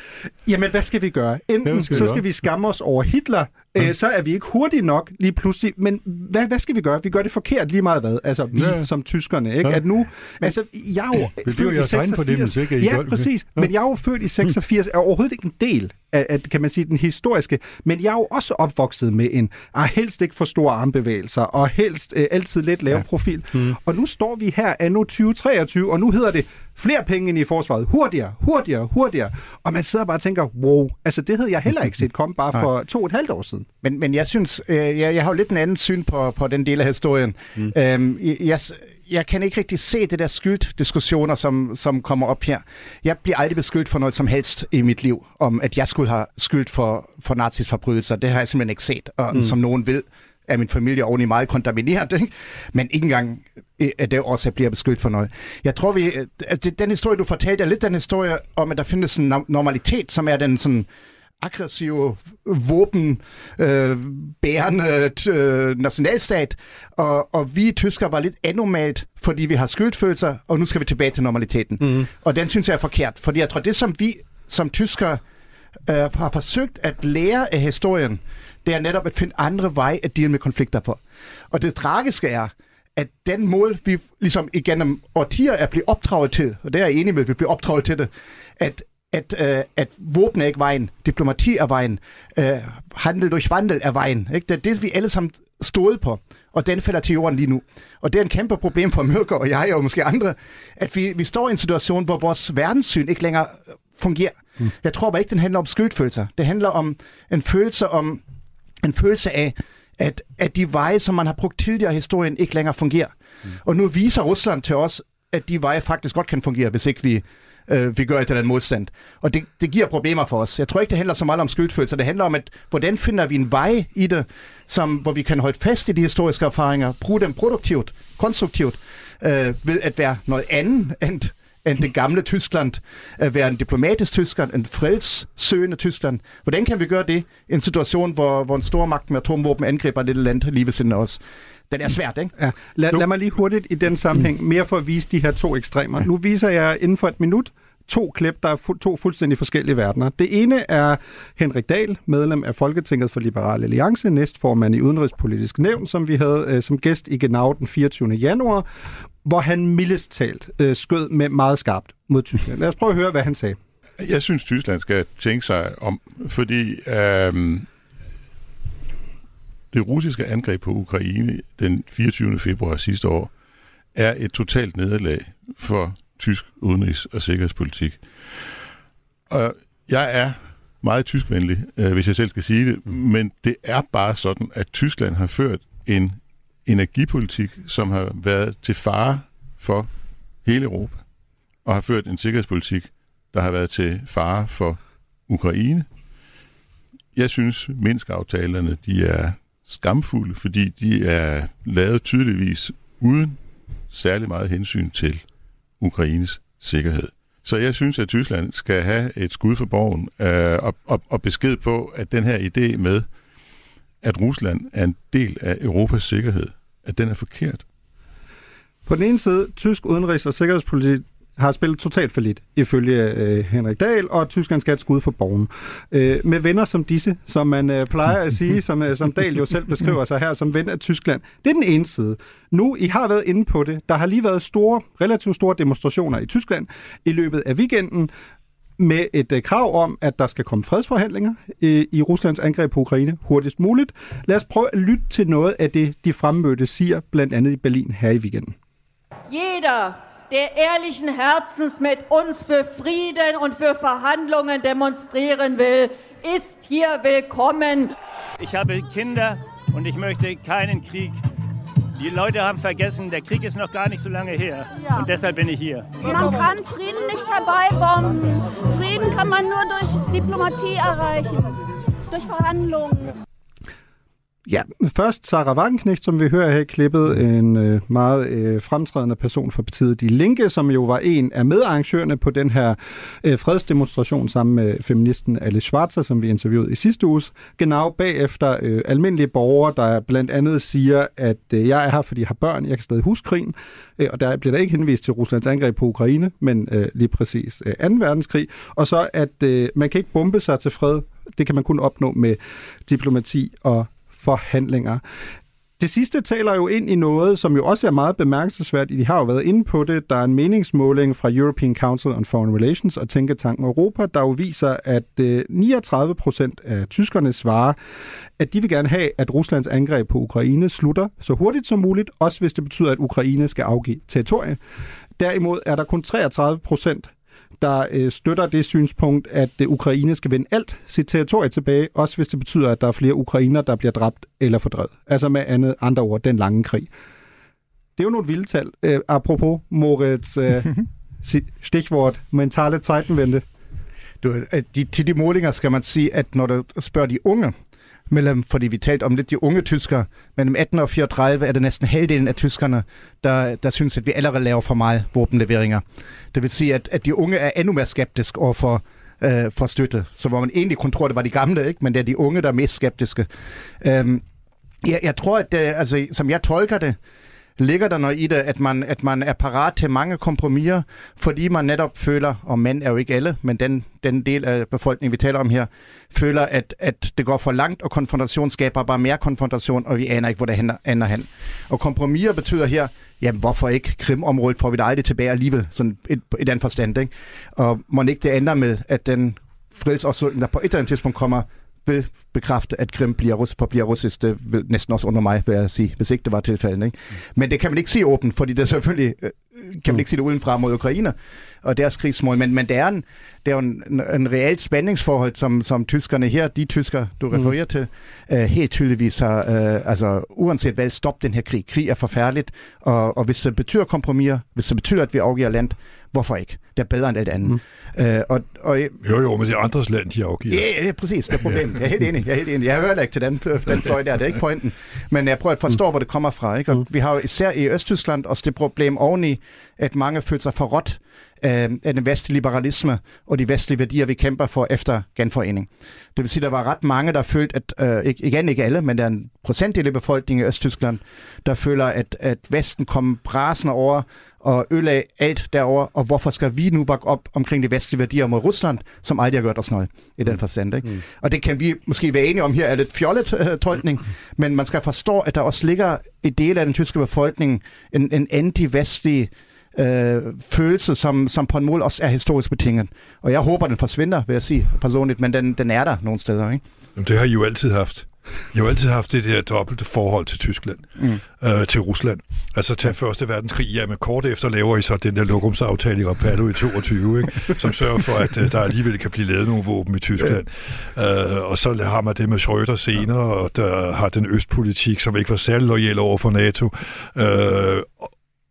jamen hvad skal vi gøre? Enten hvad skal så skal vi skamme os over Hitler, øh, så er vi ikke hurtigt nok lige pludselig, men hvad, hvad skal vi gøre? Vi gør det forkert lige meget hvad, altså vi Ja. som tyskerne, ikke? Ja. At nu, altså jeg er jo jo født i jeres egen 86. fornemmelse, ikke, I Ja, præcis, Ja. men jeg er jo født i 86, er overhovedet ikke en del af, af, kan man sige, den historiske, men jeg er jo også opvokset med en, ah, helst ikke for store armbevægelser, og helst øh, altid lidt lav ja. profil. Mm. Og nu står vi her anno 2023, og nu hedder det flere penge ind i forsvaret, hurtigere, hurtigere, hurtigere. Og man sidder bare og tænker, wow, altså det havde jeg heller ikke set komme bare for to og et halvt år siden. Men, men jeg synes, øh, jeg, jeg har jo lidt en anden syn på, på den del af historien. Mm. Øhm, jeg, jeg, kan ikke rigtig se det der skylddiskussioner, som, som kommer op her. Jeg bliver aldrig beskyldt for noget som helst i mit liv, om at jeg skulle have skyldt for, for nazis forbrydelser. Det har jeg simpelthen ikke set, og mm. som nogen ved, er min familie oveni meget kontamineret, ikke? men ikke engang øh, er det jeg bliver beskyldt for noget. Jeg tror, vi, øh, den historie, du fortalte, er lidt den historie om, at der findes en no- normalitet, som er den sådan aggressive våben øh, øh, nationalstat, og, og vi tyskere var lidt anormalt, fordi vi har skyldfølelser, og nu skal vi tilbage til normaliteten. Mm. Og den synes jeg er forkert, fordi jeg tror, det som vi som tyskere øh, har forsøgt at lære af historien, det er netop at finde andre veje at deale med konflikter på. Og det tragiske er, at den måde, vi ligesom igennem årtier er blevet opdraget til, og det er jeg enig med, at vi bliver opdraget til det, at at, øh, at våben er ikke vejen, diplomati er vejen, øh, handel durch vandel er vejen. Ikke? Det er det, vi alle sammen stod på, og den falder til jorden lige nu. Og det er en kæmpe problem for Mørker og jeg og måske andre, at vi, vi står i en situation, hvor vores verdenssyn ikke længere øh, fungerer. Mm. Jeg tror bare ikke, den handler om skyldfølelser. Det handler om en følelse om en følelse af, at, at de veje, som man har brugt tidligere i historien, ikke længere fungerer. Mm. Og nu viser Rusland til os, at de veje faktisk godt kan fungere, hvis ikke vi, øh, vi gør et eller andet modstand. Og det, det giver problemer for os. Jeg tror ikke, det handler så meget om skyldfølelser. Det handler om, at hvordan finder vi en vej i det, som, hvor vi kan holde fast i de historiske erfaringer, bruge dem produktivt, konstruktivt, øh, ved at være noget andet end end det gamle Tyskland, at være en diplomatisk Tyskland, en fredssøgende Tyskland. Hvordan kan vi gøre det i en situation, hvor, hvor en stor magt med atomvåben angriber et lille land lige ved siden af os? Den er svært, ikke? Ja. Lad, lad mig lige hurtigt i den sammenhæng, mere for at vise de her to ekstremer. Nu viser jeg inden for et minut to klip, der er fu- to fuldstændig forskellige verdener. Det ene er Henrik Dahl, medlem af Folketinget for Liberal Alliance, næstformand i Udenrigspolitisk Nævn, som vi havde øh, som gæst i Genau den 24. januar, hvor han mildest talt øh, skød med meget skarpt mod Tyskland. Lad os prøve at høre, hvad han sagde. Jeg synes, Tyskland skal tænke sig om, fordi øhm, det russiske angreb på Ukraine den 24. februar sidste år er et totalt nederlag for tysk udenrigs- og sikkerhedspolitik. Og jeg er meget tyskvenlig, øh, hvis jeg selv skal sige det, men det er bare sådan, at Tyskland har ført en energipolitik, som har været til fare for hele Europa, og har ført en sikkerhedspolitik, der har været til fare for Ukraine. Jeg synes, Minsk-aftalerne de er skamfulde, fordi de er lavet tydeligvis uden særlig meget hensyn til Ukraines sikkerhed. Så jeg synes, at Tyskland skal have et skud for borgen øh, og, og, og besked på, at den her idé med, at Rusland er en del af Europas sikkerhed, at den er forkert. På den ene side, tysk udenrigs- og sikkerhedspolitik har spillet totalt for lidt, ifølge øh, Henrik Dahl, og Tyskland skal have et skud for borgen. Øh, med venner som disse, som man øh, plejer at sige, som, øh, som Dahl jo selv beskriver sig her som ven af Tyskland, det er den ene side. Nu, I har været inde på det, der har lige været store, relativt store demonstrationer i Tyskland i løbet af weekenden, med et øh, krav om, at der skal komme fredsforhandlinger øh, i Ruslands angreb på Ukraine hurtigst muligt. Lad os prøve at lytte til noget af det, de fremmødte siger, blandt andet i Berlin her i weekenden. Jeder, der ehrlichen Herzens mit uns für Frieden und für Verhandlungen demonstrieren will, ist hier willkommen. Ich habe Kinder und ich möchte keinen Krieg Die Leute haben vergessen, der Krieg ist noch gar nicht so lange her. Ja. Und deshalb bin ich hier. Man kann Frieden nicht herbeibomben. Frieden kann man nur durch Diplomatie erreichen. Durch Verhandlungen. Ja, først Sarah Wagenknecht, som vi hører her i klippet, en øh, meget øh, fremtrædende person for partiet De Linke, som jo var en af medarrangørerne på den her øh, fredsdemonstration sammen med feministen Alice Schwarzer, som vi interviewede i sidste uge. Genau bagefter øh, almindelige borgere, der blandt andet siger, at øh, jeg er her, fordi jeg har børn, jeg kan stadig huske krigen, øh, og der bliver der ikke henvist til Ruslands angreb på Ukraine, men øh, lige præcis øh, 2. verdenskrig, og så at øh, man kan ikke bombe sig til fred, det kan man kun opnå med diplomati og forhandlinger. Det sidste taler jo ind i noget, som jo også er meget bemærkelsesværdigt. De har jo været inde på det. Der er en meningsmåling fra European Council on Foreign Relations og Tænketanken Europa, der jo viser, at øh, 39 procent af tyskerne svarer, at de vil gerne have, at Ruslands angreb på Ukraine slutter så hurtigt som muligt, også hvis det betyder, at Ukraine skal afgive territorie. Derimod er der kun 33 procent, der øh, støtter det synspunkt, at øh, Ukraine skal vende alt sit territorie tilbage, også hvis det betyder, at der er flere ukrainer, der bliver dræbt eller fordrevet. Altså med andet, andre ord, den lange krig. Det er jo nogle vilde tal. Øh, apropos Moritz øh, stikvort, mentale Zeitenwende. Du, øh, de, til de målinger skal man sige, at når du spørger de unge, mellem, øhm, fordi vi talte om lidt de unge tyskere, mellem 18 og 34 er det næsten halvdelen af tyskerne, der, der synes, at vi allerede laver for meget våbenleveringer. Det vil sige, at, at de unge er endnu mere skeptiske overfor øh, for støtte. Så hvor man egentlig kun tror, det var de gamle, ikke? men det er de unge, der er mest skeptiske. Øhm, jeg, jeg tror, at det, altså, som jeg tolker det, ligger der noget i det, at man, at man er parat til mange kompromiser, fordi man netop føler, og mænd er jo ikke alle, men den, den del af befolkningen, vi taler om her, føler, at, at det går for langt, og konfrontation skaber bare mere konfrontation, og vi aner ikke, hvor det ender hen. Og kompromiser betyder her, jamen hvorfor ikke? Krimområdet får vi da aldrig tilbage alligevel, sådan et, et andet forstand. Ikke? Og må ikke det ender med, at den fredsopslutning, der på et eller andet tidspunkt kommer, vil bekræfte, at Krim bliver rus, forbliver russisk. Det vil næsten også under mig, vil jeg sige, hvis ikke det var tilfældet. Ikke? Men det kan man ikke sige åbent, fordi det er selvfølgelig, øh, kan man ikke sige det udenfra mod Ukraine og deres krigsmål. Men, men det er, en, det er jo en, en reelt spændingsforhold, som, som tyskerne her, de tysker, du refererer mm. til, uh, helt tydeligvis har, uh, altså uanset hvad, stop den her krig. Krig er forfærdeligt, og, og hvis det betyder kompromiser, hvis det betyder, at vi afgiver land, hvorfor ikke? Det er bedre end alt andet. Mm. Uh, og, og, jo, jo, men det er andres land, de afgiver. Ja, ja, præcis, det er problemet. Jeg er helt enig. Jeg er helt enig. Jeg hører ikke til den, den fløj der, det er ikke pointen. Men jeg prøver at forstå, mm. hvor det kommer fra. Ikke? Og mm. vi har jo især i Østtyskland også det problem oveni, at mange føler sig forrådt af den vestlige liberalisme og de vestlige værdier, vi kæmper for efter genforening. Det vil sige, at der var ret mange, der følte, at, øh, igen ikke alle, men der er en procentdel af befolkningen i Østtyskland, der føler, at, at Vesten kom brasende over og ødelagde alt derover, og hvorfor skal vi nu bakke op omkring de vestlige værdier mod Rusland, som aldrig har gjort os noget i den forstand. Ikke? Mm. Og det kan vi måske være enige om her, er lidt fjollet uh, tolkning, men man skal forstå, at der også ligger i del af den tyske befolkning en, en anti-vestlig øh, følelse, som, som på en måde også er historisk betinget. Og jeg håber, den forsvinder, vil jeg sige personligt, men den, den er der nogle steder. Ikke? Jamen, det har I jo altid haft. I har altid haft det der dobbelte forhold til Tyskland, mm. øh, til Rusland. Altså til Første Verdenskrig, ja, men kort efter laver I så den der lokumsaftale i Rapallo i 22, ikke? som sørger for, at øh, der alligevel kan blive lavet nogle våben i Tyskland. Ja. Øh, og så har man det med Schröder senere, og der har den østpolitik, som ikke var særlig lojal over for NATO. Øh,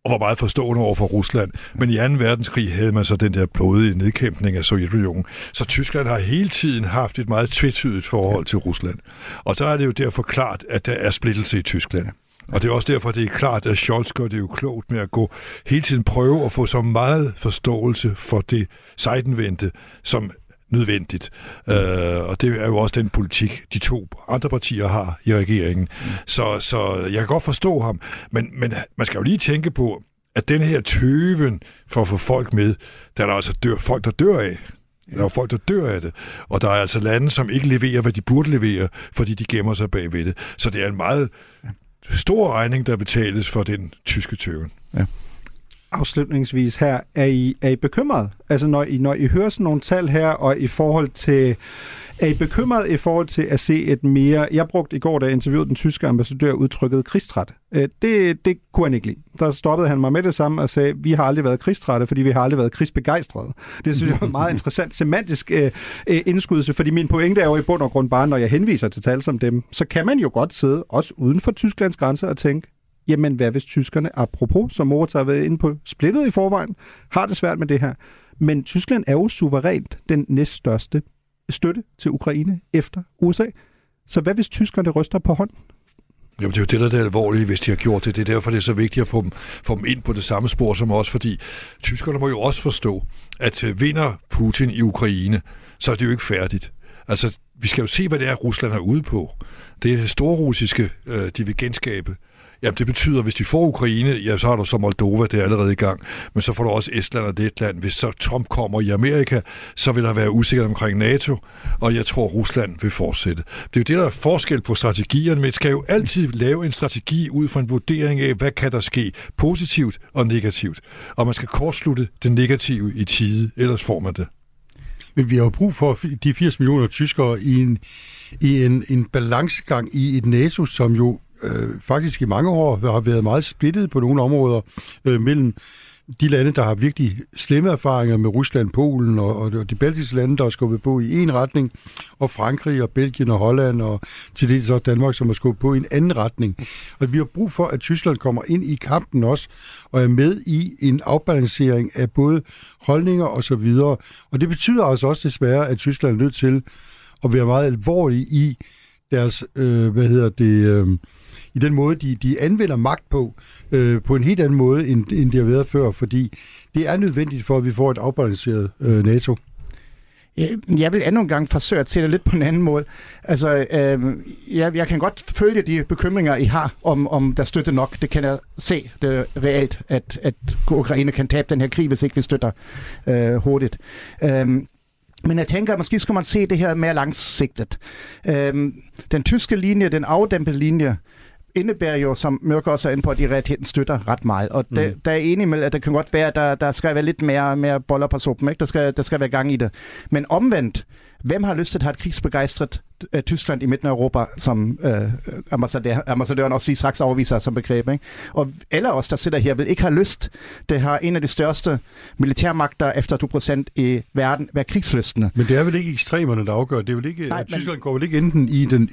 og var meget forstående over for Rusland. Men i 2. verdenskrig havde man så den der blodige nedkæmpning af Sovjetunionen. Så Tyskland har hele tiden haft et meget tvetydigt forhold til Rusland. Og der er det jo derfor klart, at der er splittelse i Tyskland. Og det er også derfor, det er klart, at Scholz gør det jo klogt med at gå hele tiden prøve at få så meget forståelse for det sejtenvendte, som nødvendigt. Mm. Øh, og det er jo også den politik, de to andre partier har i regeringen. Mm. Så, så jeg kan godt forstå ham, men, men man skal jo lige tænke på, at den her tøven for at få folk med, der er der altså dør, folk, der dør af. Der er folk, der dør af det. Og der er altså lande, som ikke leverer, hvad de burde levere, fordi de gemmer sig bagved det. Så det er en meget stor regning, der betales for den tyske tøven. Ja afslutningsvis her, er I, er I bekymret? Altså når I, når I hører sådan nogle tal her, og i forhold til, er I bekymret i forhold til at se et mere, jeg brugte i går, da jeg interviewede den tyske ambassadør, udtrykket krigstræt. Øh, det, det kunne han ikke lide. Der stoppede han mig med det samme og sagde, vi har aldrig været krigstrætte, fordi vi har aldrig været krigsbegejstrede. Det synes jeg er en meget interessant semantisk øh, øh, indskydelse, fordi min pointe er jo i bund og grund bare, når jeg henviser til tal som dem, så kan man jo godt sidde, også uden for Tysklands grænse, og tænke, jamen hvad hvis tyskerne, apropos, som Moritz har været inde på, splittet i forvejen, har det svært med det her. Men Tyskland er jo suverænt den næststørste støtte til Ukraine efter USA. Så hvad hvis tyskerne ryster på hånden? Jamen, det er jo det, der er det alvorlige, hvis de har gjort det. Det er derfor, det er så vigtigt at få dem, få dem ind på det samme spor som os, fordi tyskerne må jo også forstå, at øh, vinder Putin i Ukraine, så er det jo ikke færdigt. Altså, vi skal jo se, hvad det er, Rusland er ude på. Det er det store russiske, øh, de vil genskabe. Jamen, det betyder, at hvis de får Ukraine, ja, så har du så Moldova, det er allerede i gang. Men så får du også Estland og Letland. Hvis så Trump kommer i Amerika, så vil der være usikkerhed omkring NATO, og jeg tror, Rusland vil fortsætte. Det er jo det, der er forskel på strategierne, men skal jo altid lave en strategi ud fra en vurdering af, hvad kan der ske positivt og negativt. Og man skal kortslutte det negative i tide, ellers får man det. Men vi har jo brug for de 80 millioner tyskere i en, i en, en balancegang i et NATO, som jo øh, faktisk i mange år har været meget splittet på nogle områder øh, mellem de lande, der har virkelig slemme erfaringer med Rusland, Polen og, og de baltiske lande, der har skubbet på i en retning, og Frankrig og Belgien og Holland og til det så Danmark, som har skubbet på i en anden retning. Og vi har brug for, at Tyskland kommer ind i kampen også, og er med i en afbalancering af både holdninger og så videre. Og det betyder altså også desværre, at Tyskland er nødt til at være meget alvorlig i deres, øh, hvad hedder det, øh, i den måde, de, de anvender magt på, øh, på en helt anden måde, end, end det har været før, fordi det er nødvendigt for, at vi får et afbalanceret øh, NATO. Jeg vil endnu en gang forsøge at se det lidt på en anden måde. Altså, øh, jeg, jeg kan godt følge de bekymringer, I har om, om der støtte nok. Det kan jeg se det reelt, at, at Ukraine kan tabe den her krig, hvis ikke vi støtter øh, hurtigt. Øh, men jeg tænker, at måske skulle man se det her mere langsigtet. Øh, den tyske linje, den afdæmpede linje, indebærer jo, som Mørk også er inde på, at de realiteten støtter ret meget. Og mm. der, der er enig med, at det kan godt være, at der, der skal være lidt mere, mere boller på suppen. Ikke? Der, skal, der skal være gang i det. Men omvendt, hvem har lyst til at have et krigsbegejstret uh, Tyskland i midten af Europa, som uh, ambassadør, ambassadøren også siger, straks afviser som begreb. Ikke? Og alle os, der sidder her, vil ikke have lyst. Det har en af de største militærmagter efter 2% i verden være krigslystende. Men det er vel ikke ekstremerne, der afgør. Det er vel ikke, Nej, at Tyskland men, går vel ikke enten i den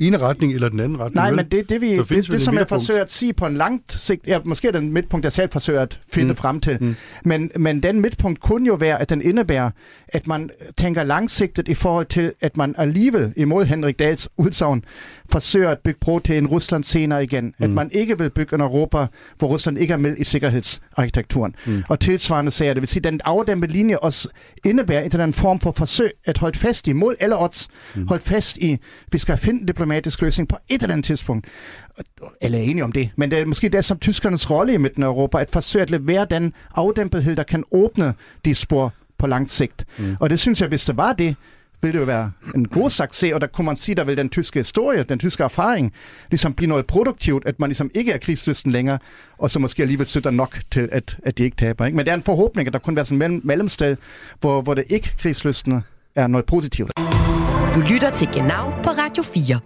ene retning eller den anden retning. Nej, vel? men det, det, vi, det, det, det som jeg forsøger at sige på en langt sigt, ja, måske er den midtpunkt, jeg selv forsøger at finde mm. frem til, mm. men, men den midtpunkt kunne jo være, at den indebærer, at man tænker langsigtet i forhold til, at man alligevel imod Henrik Dahls udsagn forsøger at bygge bro til en Rusland senere igen. Mm. At man ikke vil bygge en Europa, hvor Rusland ikke er med i sikkerhedsarkitekturen. Mm. Og tilsvarende sagde jeg, det vil sige, at den afdæmpede linje også indebærer en anden form for forsøg at holde fast i mod alle odds. Mm. Holde fast i, vi skal finde en diplomatisk løsning på et eller andet tidspunkt. Eller er enige om det. Men det er måske det som tyskernes rolle i midten af Europa, at forsøge at levere den afdæmpethed, der kan åbne de spor på langt sigt. Mm. Og det synes jeg, hvis det var det, vil det jo være en god succes, og der kunne man sige, der vil den tyske historie, den tyske erfaring, ligesom blive noget produktivt, at man ligesom ikke er krigslysten længere, og så måske alligevel støtter nok til, at, at de ikke taber. Ikke? Men det er en forhåbning, at der kunne være sådan en mellemsted, hvor, hvor det ikke krigslystende er noget positivt. Du lytter til Genau på Radio 4.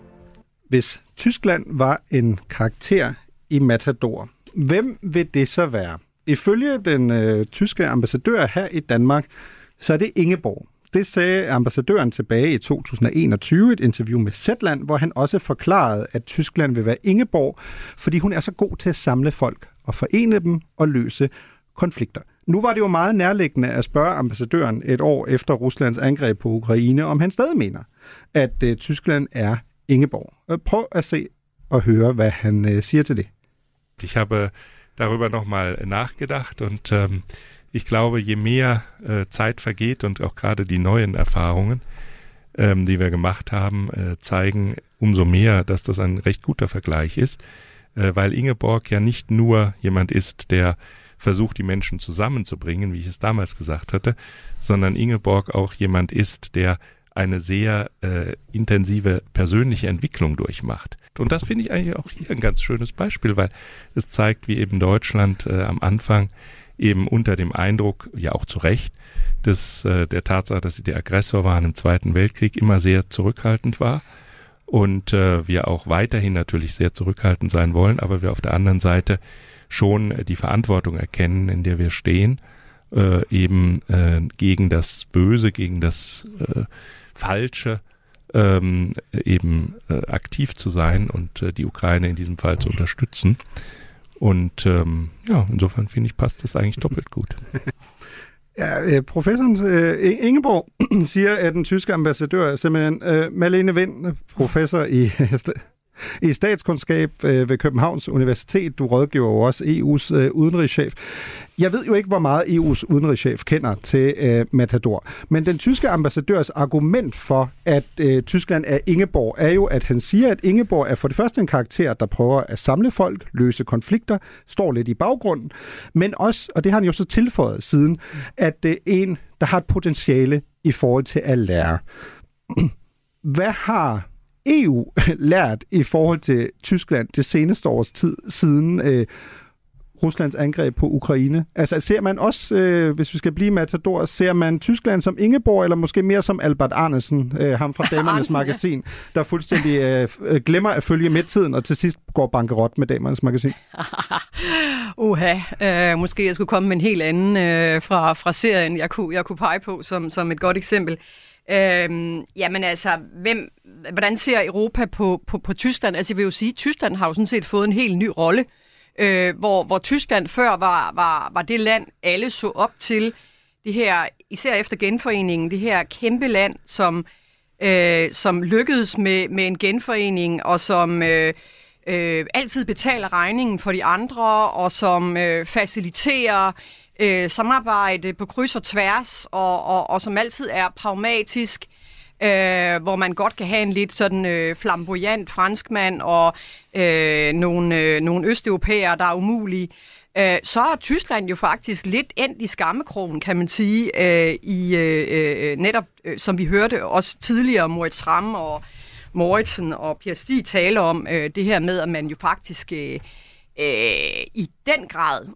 Hvis Tyskland var en karakter i Matador, hvem vil det så være? Ifølge den øh, tyske ambassadør her i Danmark, så er det Ingeborg. Det sagde ambassadøren tilbage i 2021 et interview med Zetland, hvor han også forklarede, at Tyskland vil være Ingeborg, fordi hun er så god til at samle folk og forene dem og løse konflikter. Nu var det jo meget nærliggende at spørge ambassadøren et år efter Ruslands angreb på Ukraine, om han stadig mener, at øh, Tyskland er Ingeborg. Øh, prøv at se og høre, hvad han øh, siger til det. Ich habe äh, darüber nochmal nachgedacht und ähm, ich glaube, je mehr äh, Zeit vergeht und auch gerade die neuen Erfahrungen, ähm, die wir gemacht haben, äh, zeigen umso mehr, dass das ein recht guter Vergleich ist, äh, weil Ingeborg ja nicht nur jemand ist, der versucht, die Menschen zusammenzubringen, wie ich es damals gesagt hatte, sondern Ingeborg auch jemand ist, der eine sehr äh, intensive persönliche Entwicklung durchmacht. Und das finde ich eigentlich auch hier ein ganz schönes Beispiel, weil es zeigt, wie eben Deutschland äh, am Anfang eben unter dem Eindruck, ja auch zu Recht, des, äh, der Tatsache, dass sie der Aggressor waren im Zweiten Weltkrieg, immer sehr zurückhaltend war und äh, wir auch weiterhin natürlich sehr zurückhaltend sein wollen, aber wir auf der anderen Seite schon die Verantwortung erkennen, in der wir stehen, äh, eben äh, gegen das Böse, gegen das äh, Falsche ähm, eben äh, aktiv zu sein und äh, die Ukraine in diesem Fall zu unterstützen. Und ähm, ja, insofern finde ich, passt das eigentlich doppelt gut. Ja, øh, professoren øh, Ingeborg siger, at den tyske ambassadør er simpelthen øh, Malene Vind, professor i i statskundskab øh, ved Københavns Universitet. Du rådgiver jo også EU's øh, udenrigschef. Jeg ved jo ikke, hvor meget EU's udenrigschef kender til øh, Matador, men den tyske ambassadørs argument for, at øh, Tyskland er Ingeborg, er jo, at han siger, at Ingeborg er for det første en karakter, der prøver at samle folk, løse konflikter, står lidt i baggrunden, men også, og det har han jo så tilføjet siden, at det er en, der har et potentiale i forhold til at lære. Hvad har EU lært i forhold til Tyskland det seneste års tid siden øh, Ruslands angreb på Ukraine? Altså ser man også, øh, hvis vi skal blive matador, ser man Tyskland som Ingeborg, eller måske mere som Albert Arnesen, øh, ham fra Damernes Magasin, der fuldstændig øh, øh, glemmer at følge med tiden, og til sidst går bankerot med Damernes Magasin? Uha, øh, måske jeg skulle komme med en helt anden øh, fra, fra serien, jeg kunne, jeg kunne pege på som, som et godt eksempel. Øhm, jamen altså, hvem, hvordan ser Europa på, på, på Tyskland? Altså jeg vil jo sige, at Tyskland har jo sådan set fået en helt ny rolle, øh, hvor, hvor Tyskland før var, var, var det land, alle så op til. Det her, især efter genforeningen, det her kæmpe land, som, øh, som lykkedes med, med en genforening, og som øh, øh, altid betaler regningen for de andre, og som øh, faciliterer øh, samarbejde på kryds og tværs, og, og, og som altid er pragmatisk, øh, hvor man godt kan have en lidt sådan øh, flamboyant franskmand og øh, nogle, øh, nogle østeuropæere, der er umulige. Øh, så er Tyskland jo faktisk lidt endt i skammekrogen, kan man sige, øh, i øh, øh netop, øh, som vi hørte også tidligere, Moritz Ramm og Moritzen og Pierre Stig tale om øh, det her med, at man jo faktisk øh, øh, i den grad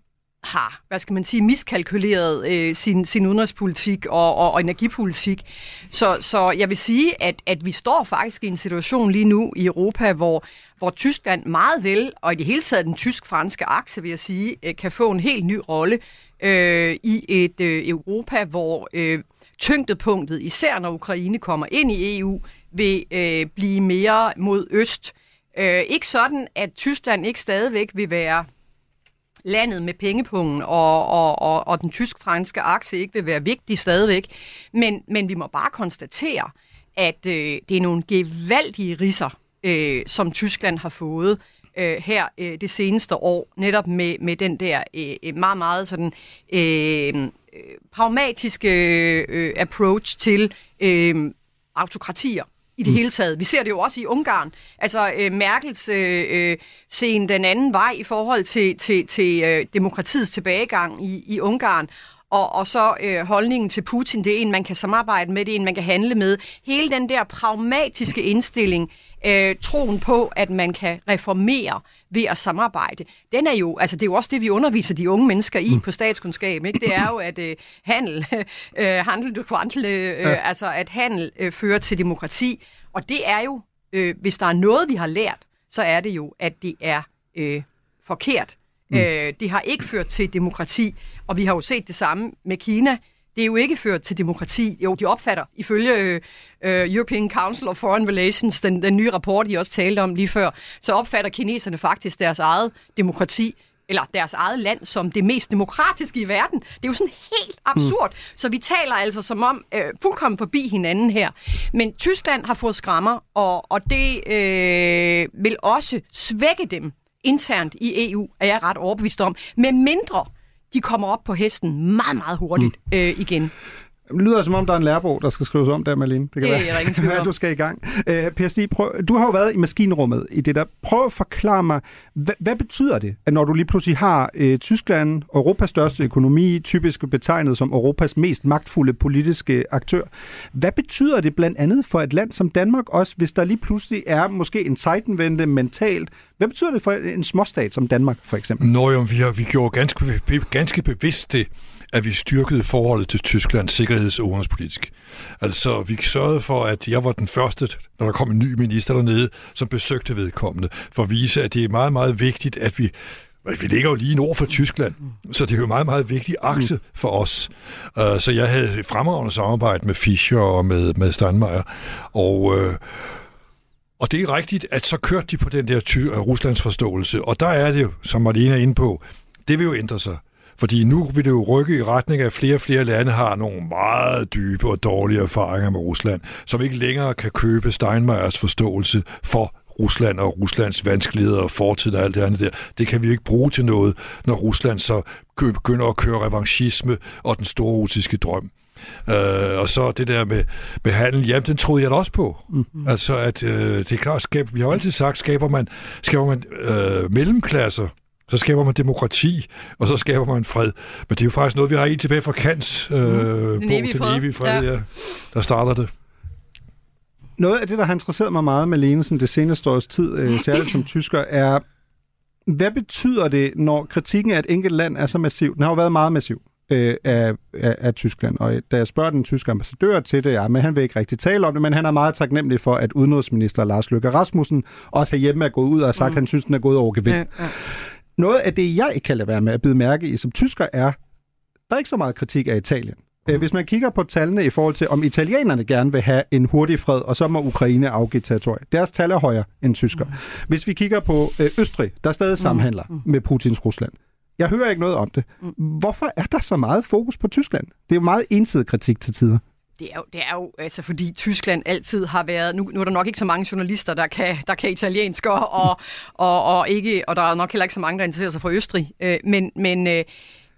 har, hvad skal man sige, miskalkuleret øh, sin, sin udenrigspolitik og, og, og energipolitik. Så, så jeg vil sige, at, at vi står faktisk i en situation lige nu i Europa, hvor, hvor Tyskland meget vel, og i det hele taget den tysk-franske akse, vil jeg sige, øh, kan få en helt ny rolle øh, i et øh, Europa, hvor øh, tyngdepunktet, især når Ukraine kommer ind i EU, vil øh, blive mere mod øst. Øh, ikke sådan, at Tyskland ikke stadigvæk vil være landet med pengepungen, og, og, og, og den tysk-franske akse ikke vil være vigtig stadigvæk. Men, men vi må bare konstatere, at øh, det er nogle gevaldige risser, øh, som Tyskland har fået øh, her øh, det seneste år, netop med, med den der øh, meget, meget sådan øh pragmatiske øh, approach til øh, autokratier i det mm. hele taget. Vi ser det jo også i Ungarn. Altså øh, Merkels øh, øh, sen den anden vej i forhold til, til, til øh, demokratiets tilbagegang i, i Ungarn. Og, og så øh, holdningen til Putin, det er en, man kan samarbejde med, det er en, man kan handle med. Hele den der pragmatiske indstilling, øh, troen på, at man kan reformere ved at samarbejde, den er jo, altså det er jo også det, vi underviser de unge mennesker i mm. på statskundskab, ikke? Det er jo, at øh, handel, øh, handel du kvantel, øh, ja. altså at handel øh, fører til demokrati, og det er jo, øh, hvis der er noget, vi har lært, så er det jo, at det er øh, forkert. Mm. Øh, det har ikke ført til demokrati, og vi har jo set det samme med Kina. Det er jo ikke ført til demokrati. Jo, de opfatter, ifølge øh, øh European Council of Foreign Relations, den, den nye rapport, I også talte om lige før, så opfatter kineserne faktisk deres eget demokrati eller deres eget land som det mest demokratiske i verden. Det er jo sådan helt absurd. Mm. Så vi taler altså som om øh, fuldkommen forbi hinanden her. Men Tyskland har fået skrammer, og, og det øh, vil også svække dem internt i EU, er jeg ret overbevist om, med mindre de kommer op på hesten meget, meget hurtigt mm. øh, igen. Det lyder som om, der er en lærebog, der skal skrives om der, Malene. Det, kan det være, er ingen tvivl om. du skal i gang. Uh, per Stig, prøv, du har jo været i maskinrummet i det der. Prøv at forklare mig, hvad, hvad betyder det, at når du lige pludselig har uh, Tyskland, Europas største økonomi, typisk betegnet som Europas mest magtfulde politiske aktør. Hvad betyder det blandt andet for et land som Danmark også, hvis der lige pludselig er måske en Zeitenwende mentalt? Hvad betyder det for en småstat som Danmark, for eksempel? Nå jo, vi, har, vi gjorde ganske, ganske bevidst det at vi styrkede forholdet til Tyskland sikkerheds- og udenrigspolitisk. Altså, vi sørgede for, at jeg var den første, når der kom en ny minister dernede, som besøgte vedkommende, for at vise, at det er meget, meget vigtigt, at vi vi ligger jo lige nord for Tyskland, så det er jo en meget, meget vigtig akse for os. Øh, så jeg havde fremragende samarbejde med Fischer og med, med Steinmeier, og øh, Og det er rigtigt, at så kørte de på den der ty- Ruslands forståelse. Og der er det jo, som Marlene er inde på, det vil jo ændre sig. Fordi nu vil det jo rykke i retning af, at flere og flere lande har nogle meget dybe og dårlige erfaringer med Rusland, som ikke længere kan købe Steinmeiers forståelse for Rusland og Ruslands vanskeligheder og fortid og alt det andet der. Det kan vi ikke bruge til noget, når Rusland så begynder at køre revanchisme og den store russiske drøm. Øh, og så det der med, med handel, jamen den troede jeg da også på. Mm-hmm. Altså at øh, det er klart, skab, vi har jo altid sagt, skaber man, skaber man øh, mellemklasser, så skaber man demokrati, og så skaber man fred. Men det er jo faktisk noget, vi har i tilbage fra Kants øh, bog, Den evige fred. evige fred, Ja. ja. der starter det. Noget af det, der har interesseret mig meget med Lenesen det seneste års tid, øh, særligt som tysker, er, hvad betyder det, når kritikken af et enkelt land er så massiv? Den har jo været meget massiv øh, af, af, af Tyskland, og da jeg spørger den tyske ambassadør til det, ja, men han vil ikke rigtig tale om det, men han er meget taknemmelig for, at udenrigsminister Lars Løkke Rasmussen også hjemme er gået ud og har sagt, mm. at han synes, den er gået over gevind. Ja, ja. Noget af det, jeg ikke kan lade være med at bide mærke i som tysker, er, der er ikke så meget kritik af Italien. Øh, Hvis man kigger på tallene i forhold til, om italienerne gerne vil have en hurtig fred, og så må Ukraine afgive territorie. Deres tal er højere end tysker. Hvis vi kigger på øh, Østrig, der stadig samhandler med Putins Rusland. Jeg hører ikke noget om det. Hvorfor er der så meget fokus på Tyskland? Det er jo meget ensidig kritik til tider. Det er, jo, det er jo altså, fordi Tyskland altid har været... Nu, nu er der nok ikke så mange journalister, der kan, der kan italiensk, og, og, og, og, ikke, og der er nok heller ikke så mange, der interesserer sig for Østrig. Øh, men, men, øh,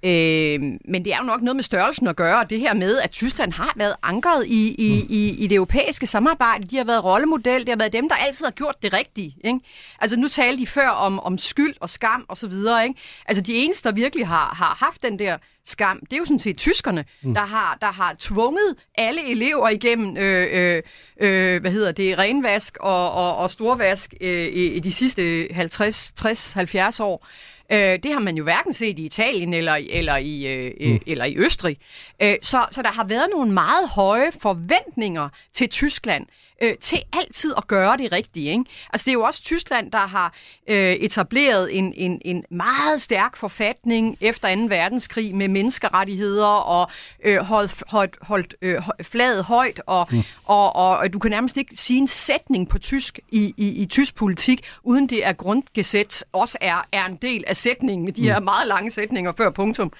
øh, men det er jo nok noget med størrelsen at gøre, og det her med, at Tyskland har været ankret i, i, i, i det europæiske samarbejde. De har været rollemodel, det har været dem, der altid har gjort det rigtige. Ikke? Altså nu talte de før om, om skyld og skam og så videre. Ikke? Altså de eneste, der virkelig har, har haft den der skam, det er jo sådan set tyskerne, mm. der, har, der har tvunget alle elever igennem, øh, øh, øh, hvad hedder det, renvask og, og, og storvask øh, i, i de sidste 50, 60, 70 år. Øh, det har man jo hverken set i Italien eller, eller, i, øh, mm. eller i Østrig. Øh, så, så der har været nogle meget høje forventninger til Tyskland, øh, til altid at gøre det rigtige. Ikke? Altså det er jo også Tyskland, der har øh, etableret en, en, en meget stærk forfatning efter 2. verdenskrig med menneskerettigheder og øh, holdt, holdt, holdt øh, flaget højt, og, mm. og, og, og du kan nærmest ikke sige en sætning på tysk i, i, i tysk politik, uden det er grundgesæt også er, er en del af sætningen, de her meget lange sætninger før punktum.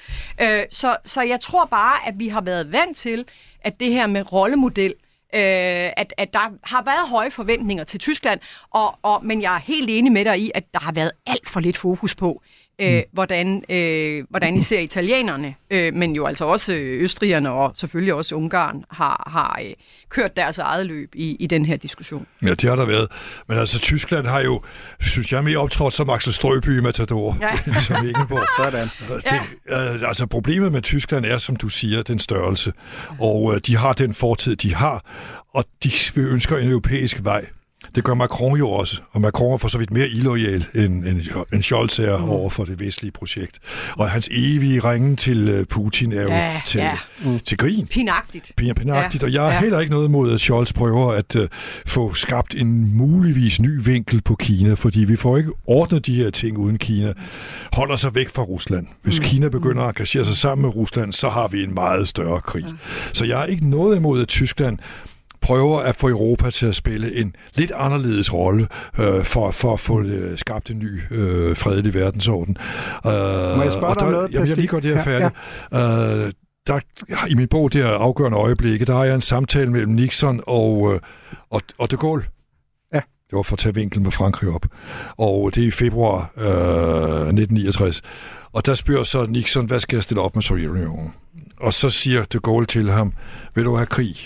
Øh, så, så jeg tror bare, at vi har været vant til, at det her med rollemodel, øh, at, at der har været høje forventninger til Tyskland, og, og, men jeg er helt enig med dig i, at der har været alt for lidt fokus på, øh, mm. hvordan, øh, hvordan især italienerne, øh, men jo altså også østrigerne og selvfølgelig også Ungarn, har, har øh, kørt deres eget løb i, i den her diskussion. Ja, det har der været. Men altså, Tyskland har jo, synes jeg, mere optrådt som Axel Strøby i Matador, Ja. som Ingeborg. Sådan. Det, øh, altså, problemet med Tyskland er, som du siger, den størrelse. Og øh, de har den fortid, de har, og de vil ønsker en europæisk vej. Det gør Macron jo også, og Macron er for så vidt mere illoyal end, end, end Scholz er mm. over for det vestlige projekt. Og hans evige ringe til øh, Putin er jo Ja, til, ja. til grin. Pinagtigt. Pina pinagtigt, Ja, og jeg har ja. heller ikke noget mod, at Scholz prøver at uh, få skabt en muligvis ny vinkel på Kina, fordi vi får ikke ordnet de her ting uden Kina. Holder sig væk fra Rusland. Hvis mm. Kina begynder at engagere sig sammen med Rusland, så har vi en meget større krig. Så jeg har ikke noget imod, at Tyskland prøver at få Europa til at spille en lidt anderledes rolle øh, for, for at få øh, skabt en ny øh, fredelig verdensorden. Øh, Må jeg spørge dig om noget, Jamen, jeg lige går det her færdigt. Ja, Øh, der, I min bog, det her afgørende øjeblikke, der har jeg en samtale mellem Nixon og, øh, og, og de Gaulle. Ja. Det var for at tage vinklen med Frankrig op. Og det er i februar øh, 1969. Og der spørger så Nixon, hvad skal jeg stille op med Sovjetunionen? Og så siger de Gaulle til ham, vil du have krig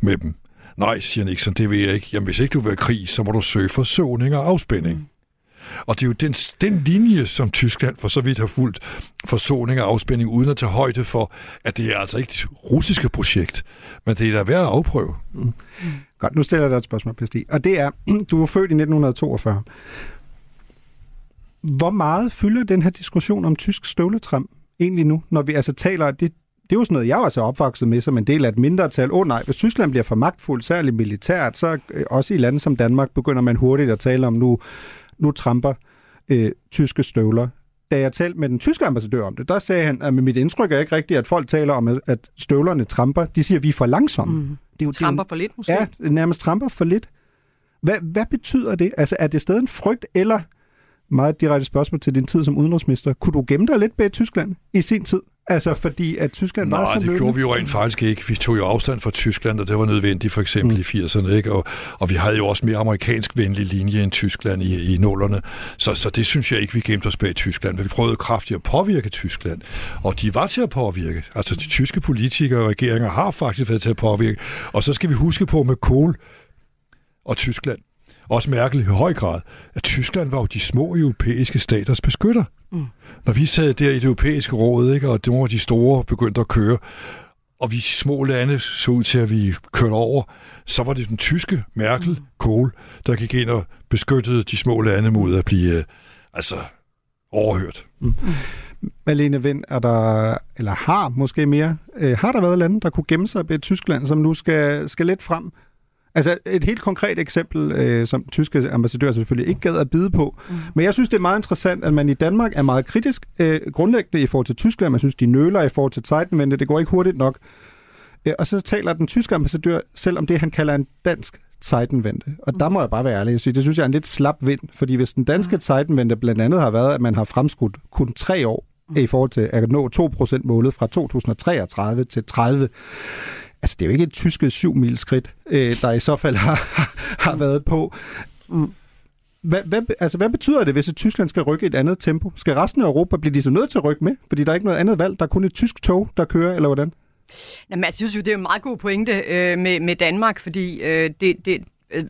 med dem? Nej, siger Nixon, det vil jeg ikke. Jamen, hvis ikke du vil have krig, så må du søge forsoning og afspænding. Mm. Og det er jo den, den linje, som Tyskland for så vidt har fulgt forsoning og afspænding, uden at tage højde for, at det er altså ikke det russiske projekt, men det er da værd at afprøve. Mm. Godt, nu stiller jeg dig et spørgsmål, Pesti. Og det er, du var født i 1942. Hvor meget fylder den her diskussion om tysk støvletram egentlig nu, når vi altså taler, det, det er jo sådan noget, jeg også er opvokset med som en del af et mindretal. Åh oh, nej, hvis Tyskland bliver for magtfuld, særligt militært, så øh, også i lande som Danmark begynder man hurtigt at tale om, nu, nu tramper øh, tyske støvler. Da jeg talte med den tyske ambassadør om det, der sagde han, at mit indtryk er ikke rigtigt, at folk taler om, at støvlerne tramper. De siger, at vi er for langsomme. Mm. Det er jo, Tramper for lidt, måske? Ja, nærmest tramper for lidt. Hvad, hvad betyder det? Altså, er det stadig en frygt, eller meget direkte spørgsmål til din tid som udenrigsminister. Kunne du gemme dig lidt bag Tyskland i sin tid? Altså fordi at Tyskland Nej, var så det løbende. gjorde vi jo rent faktisk ikke. Vi tog jo afstand fra Tyskland, og det var nødvendigt for eksempel mm. i 80'erne. Ikke? Og, og vi havde jo også mere amerikansk venlig linje end Tyskland i, i nullerne. Så, så det synes jeg ikke, vi gemte os bag Tyskland. Men vi prøvede kraftigt at påvirke Tyskland. Og de var til at påvirke. Altså de tyske politikere og regeringer har faktisk været til at påvirke. Og så skal vi huske på med Kohl og Tyskland også Merkel i høj grad, at Tyskland var jo de små europæiske staters beskytter. Mm. Når vi sad der i det europæiske råd, ikke, og nogle af de store begyndte at køre, og vi små lande så ud til, at vi kørte over, så var det den tyske Merkel, mm. Kohl, der gik ind og beskyttede de små lande mod at blive øh, altså, overhørt. Mm. Malene Vind, er der, eller har måske mere, øh, har der været lande, der kunne gemme sig ved Tyskland, som nu skal, skal lidt frem? Altså et helt konkret eksempel, øh, som tyske ambassadør selvfølgelig ikke gad at bide på. Mm. Men jeg synes, det er meget interessant, at man i Danmark er meget kritisk øh, grundlæggende i forhold til Tyskland. Man synes, de nøler i forhold til Zeitenwende. Det går ikke hurtigt nok. Øh, og så taler den tyske ambassadør selv om det, han kalder en dansk Zeitenwende. Og mm. der må jeg bare være ærlig og sige, det synes jeg er en lidt slap vind. Fordi hvis den danske mm. Zeitenwende blandt andet har været, at man har fremskudt kun tre år mm. i forhold til at nå 2% målet fra 2033 til 30, altså det er jo ikke et tyske syv mil skridt, øh, der i så fald har, har været på. Hvad, hvad, altså, hvad betyder det, hvis et Tyskland skal rykke i et andet tempo? Skal resten af Europa blive de så nødt til at rykke med? Fordi der er ikke noget andet valg. Der er kun et tysk tog, der kører, eller hvordan? Jamen, altså, jeg synes jo, det er en meget god pointe øh, med, med Danmark, fordi øh, det, det, øh,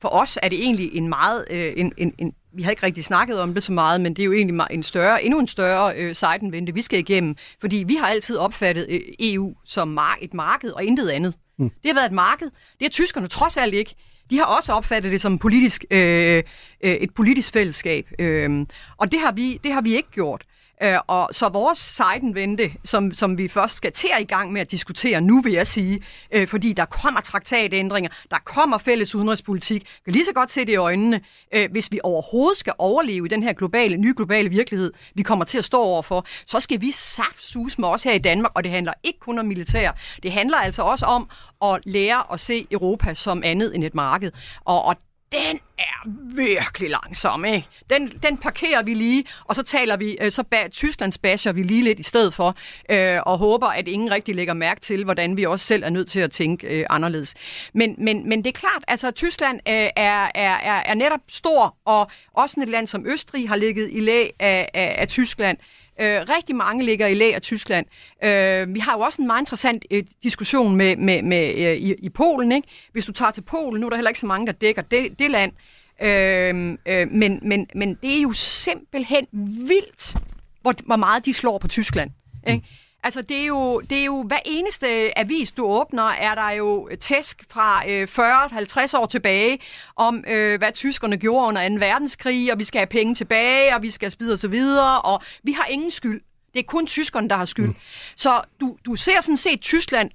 for os er det egentlig en meget øh, en, en, en vi har ikke rigtig snakket om det så meget, men det er jo egentlig en større, endnu en større øh, sejtenvente, vi skal igennem. Fordi vi har altid opfattet øh, EU som mar- et marked og intet andet. Mm. Det har været et marked. Det har tyskerne trods alt ikke. De har også opfattet det som politisk, øh, øh, et politisk fællesskab. Øh, og det har, vi, det har vi ikke gjort. Øh, og så vores sejdenvente, som, som vi først skal til i gang med at diskutere nu, vil jeg sige, øh, fordi der kommer traktatændringer, der kommer fælles udenrigspolitik. Vi kan lige så godt se det i øjnene, øh, hvis vi overhovedet skal overleve i den her globale, nye globale virkelighed, vi kommer til at stå overfor, så skal vi saftsus med os her i Danmark, og det handler ikke kun om militær. Det handler altså også om at lære at se Europa som andet end et marked. Og, og den er virkelig langsom, ikke? Den, den parkerer vi lige, og så taler vi, øh, så bag, Tysklands basher vi lige lidt i stedet for, øh, og håber, at ingen rigtig lægger mærke til, hvordan vi også selv er nødt til at tænke øh, anderledes. Men, men, men det er klart, altså Tyskland øh, er, er, er, er netop stor, og også et land som Østrig har ligget i læ af, af, af Tyskland. Øh, Øh, rigtig mange ligger i læg af Tyskland. Øh, vi har jo også en meget interessant øh, diskussion med, med, med, øh, i, i Polen. Ikke? Hvis du tager til Polen, nu er der heller ikke så mange, der dækker det, det land. Øh, øh, men, men, men det er jo simpelthen vildt, hvor, hvor meget de slår på Tyskland. Ikke? Mm. Altså, det er, jo, det er jo hver eneste avis, du åbner, er der jo tæsk fra øh, 40-50 år tilbage om, øh, hvad tyskerne gjorde under 2. verdenskrig, og vi skal have penge tilbage, og vi skal spide og så videre, og vi har ingen skyld. Det er kun tyskerne, der har skyld. Mm. Så du, du ser sådan set Tyskland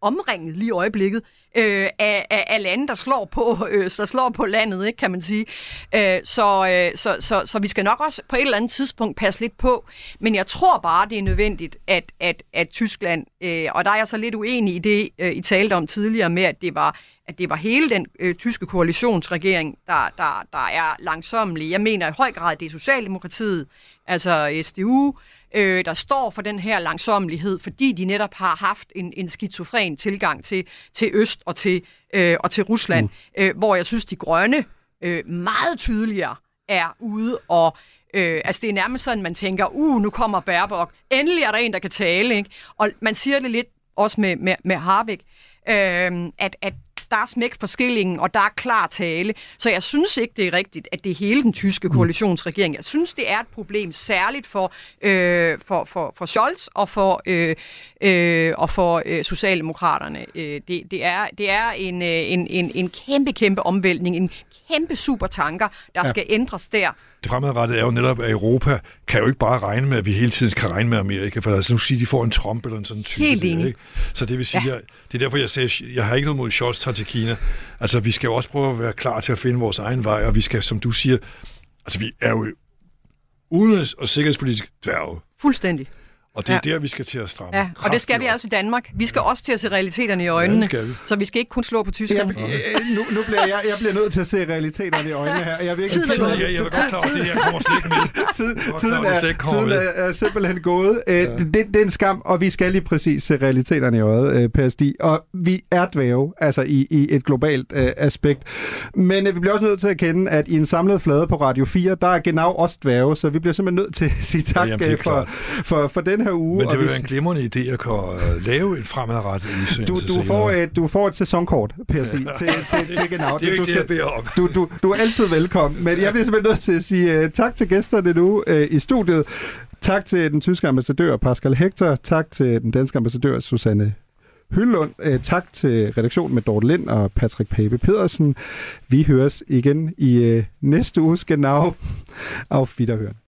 omringet lige i øjeblikket øh, af, af, af lande, der slår på, øh, der slår på landet, ikke, kan man sige. Øh, så, øh, så, så, så vi skal nok også på et eller andet tidspunkt passe lidt på. Men jeg tror bare, det er nødvendigt, at, at, at Tyskland, øh, og der er jeg så lidt uenig i det, øh, I talte om tidligere med, at det var at det var hele den øh, tyske koalitionsregering, der, der, der er langsomlig. Jeg mener i høj grad, at det er Socialdemokratiet, altså SDU, øh, der står for den her langsomlighed, fordi de netop har haft en, en skizofren tilgang til, til Øst og til, øh, og til Rusland, mm. øh, hvor jeg synes, de grønne øh, meget tydeligere er ude og Øh, altså det er nærmest sådan, man tænker, uh, nu kommer Baerbock. Endelig er der en, der kan tale. Ikke? Og man siger det lidt også med, med, med Harvik, øh, at, at der er smæk for skillingen, og der er klar tale. Så jeg synes ikke, det er rigtigt, at det er hele den tyske mm. koalitionsregering. Jeg synes, det er et problem, særligt for, øh, for, for, for Scholz og for, øh, øh, og for øh, Socialdemokraterne. Øh, det, det, er, det er en, øh, en, en, en kæmpe, kæmpe omvæltning, en kæmpe supertanker, der ja. skal ændres der det fremadrettede er jo netop, at Europa kan jo ikke bare regne med, at vi hele tiden kan regne med Amerika, for altså nu siger de får en Trump eller en sådan type. Helt enig. Ikke? Så det vil sige, ja. jeg, det er derfor, jeg siger, jeg har ikke noget mod Scholz tager til Kina. Altså, vi skal jo også prøve at være klar til at finde vores egen vej, og vi skal, som du siger, altså vi er jo udenrigs- og sikkerhedspolitisk dværge. Fuldstændig. Og det er Ja. der, vi skal til at stramme. Ja, og det skal vi også i Danmark. Vi skal også til at se realiteterne i. Ja, øjnene. det skal vi. Så vi skal ikke kun slå på Jeg, tyskerne. øh, nu, nu bliver jeg, jeg bliver nødt til at se realiteterne i øjnene her. Jeg vil Tiden er gået. ja, jeg er godt klar over, at det her kommer slet ikke med. Tiden, er, ikke tiden er, er simpelthen gået. Ja. Det, det, er en skam, og vi skal lige præcis se realiteterne i øjet, øh, Per Stig. Og vi er dvæve, altså i, i et globalt øh, aspekt. Men øh, vi bliver også nødt til at kende, at i en samlet flade på Radio 4, der er genau også dvæve, så vi bliver simpelthen nødt til at sige tak Ja, jamen, øh, for, for, for den her uge. Men og det vil vi- være en glimrende idé at kunne øh, lave en fremadrettet udsendelse du, du, får et, du får et sæsonkort, Per Stig, til, til, til genau. Det er du, ikke det, jeg om. du, du, du er altid velkommen, men jeg bliver simpelthen nødt til at sige uh, tak til gæsterne nu uh, i studiet. Tak til den tyske ambassadør Pascal Hector. Tak til den danske ambassadør Susanne Hyllund. Uh, tak til redaktionen med Dorte Lind og Patrick Pape Pedersen. Vi høres igen i uh, næste uge. Genau. Auf Wiederhören.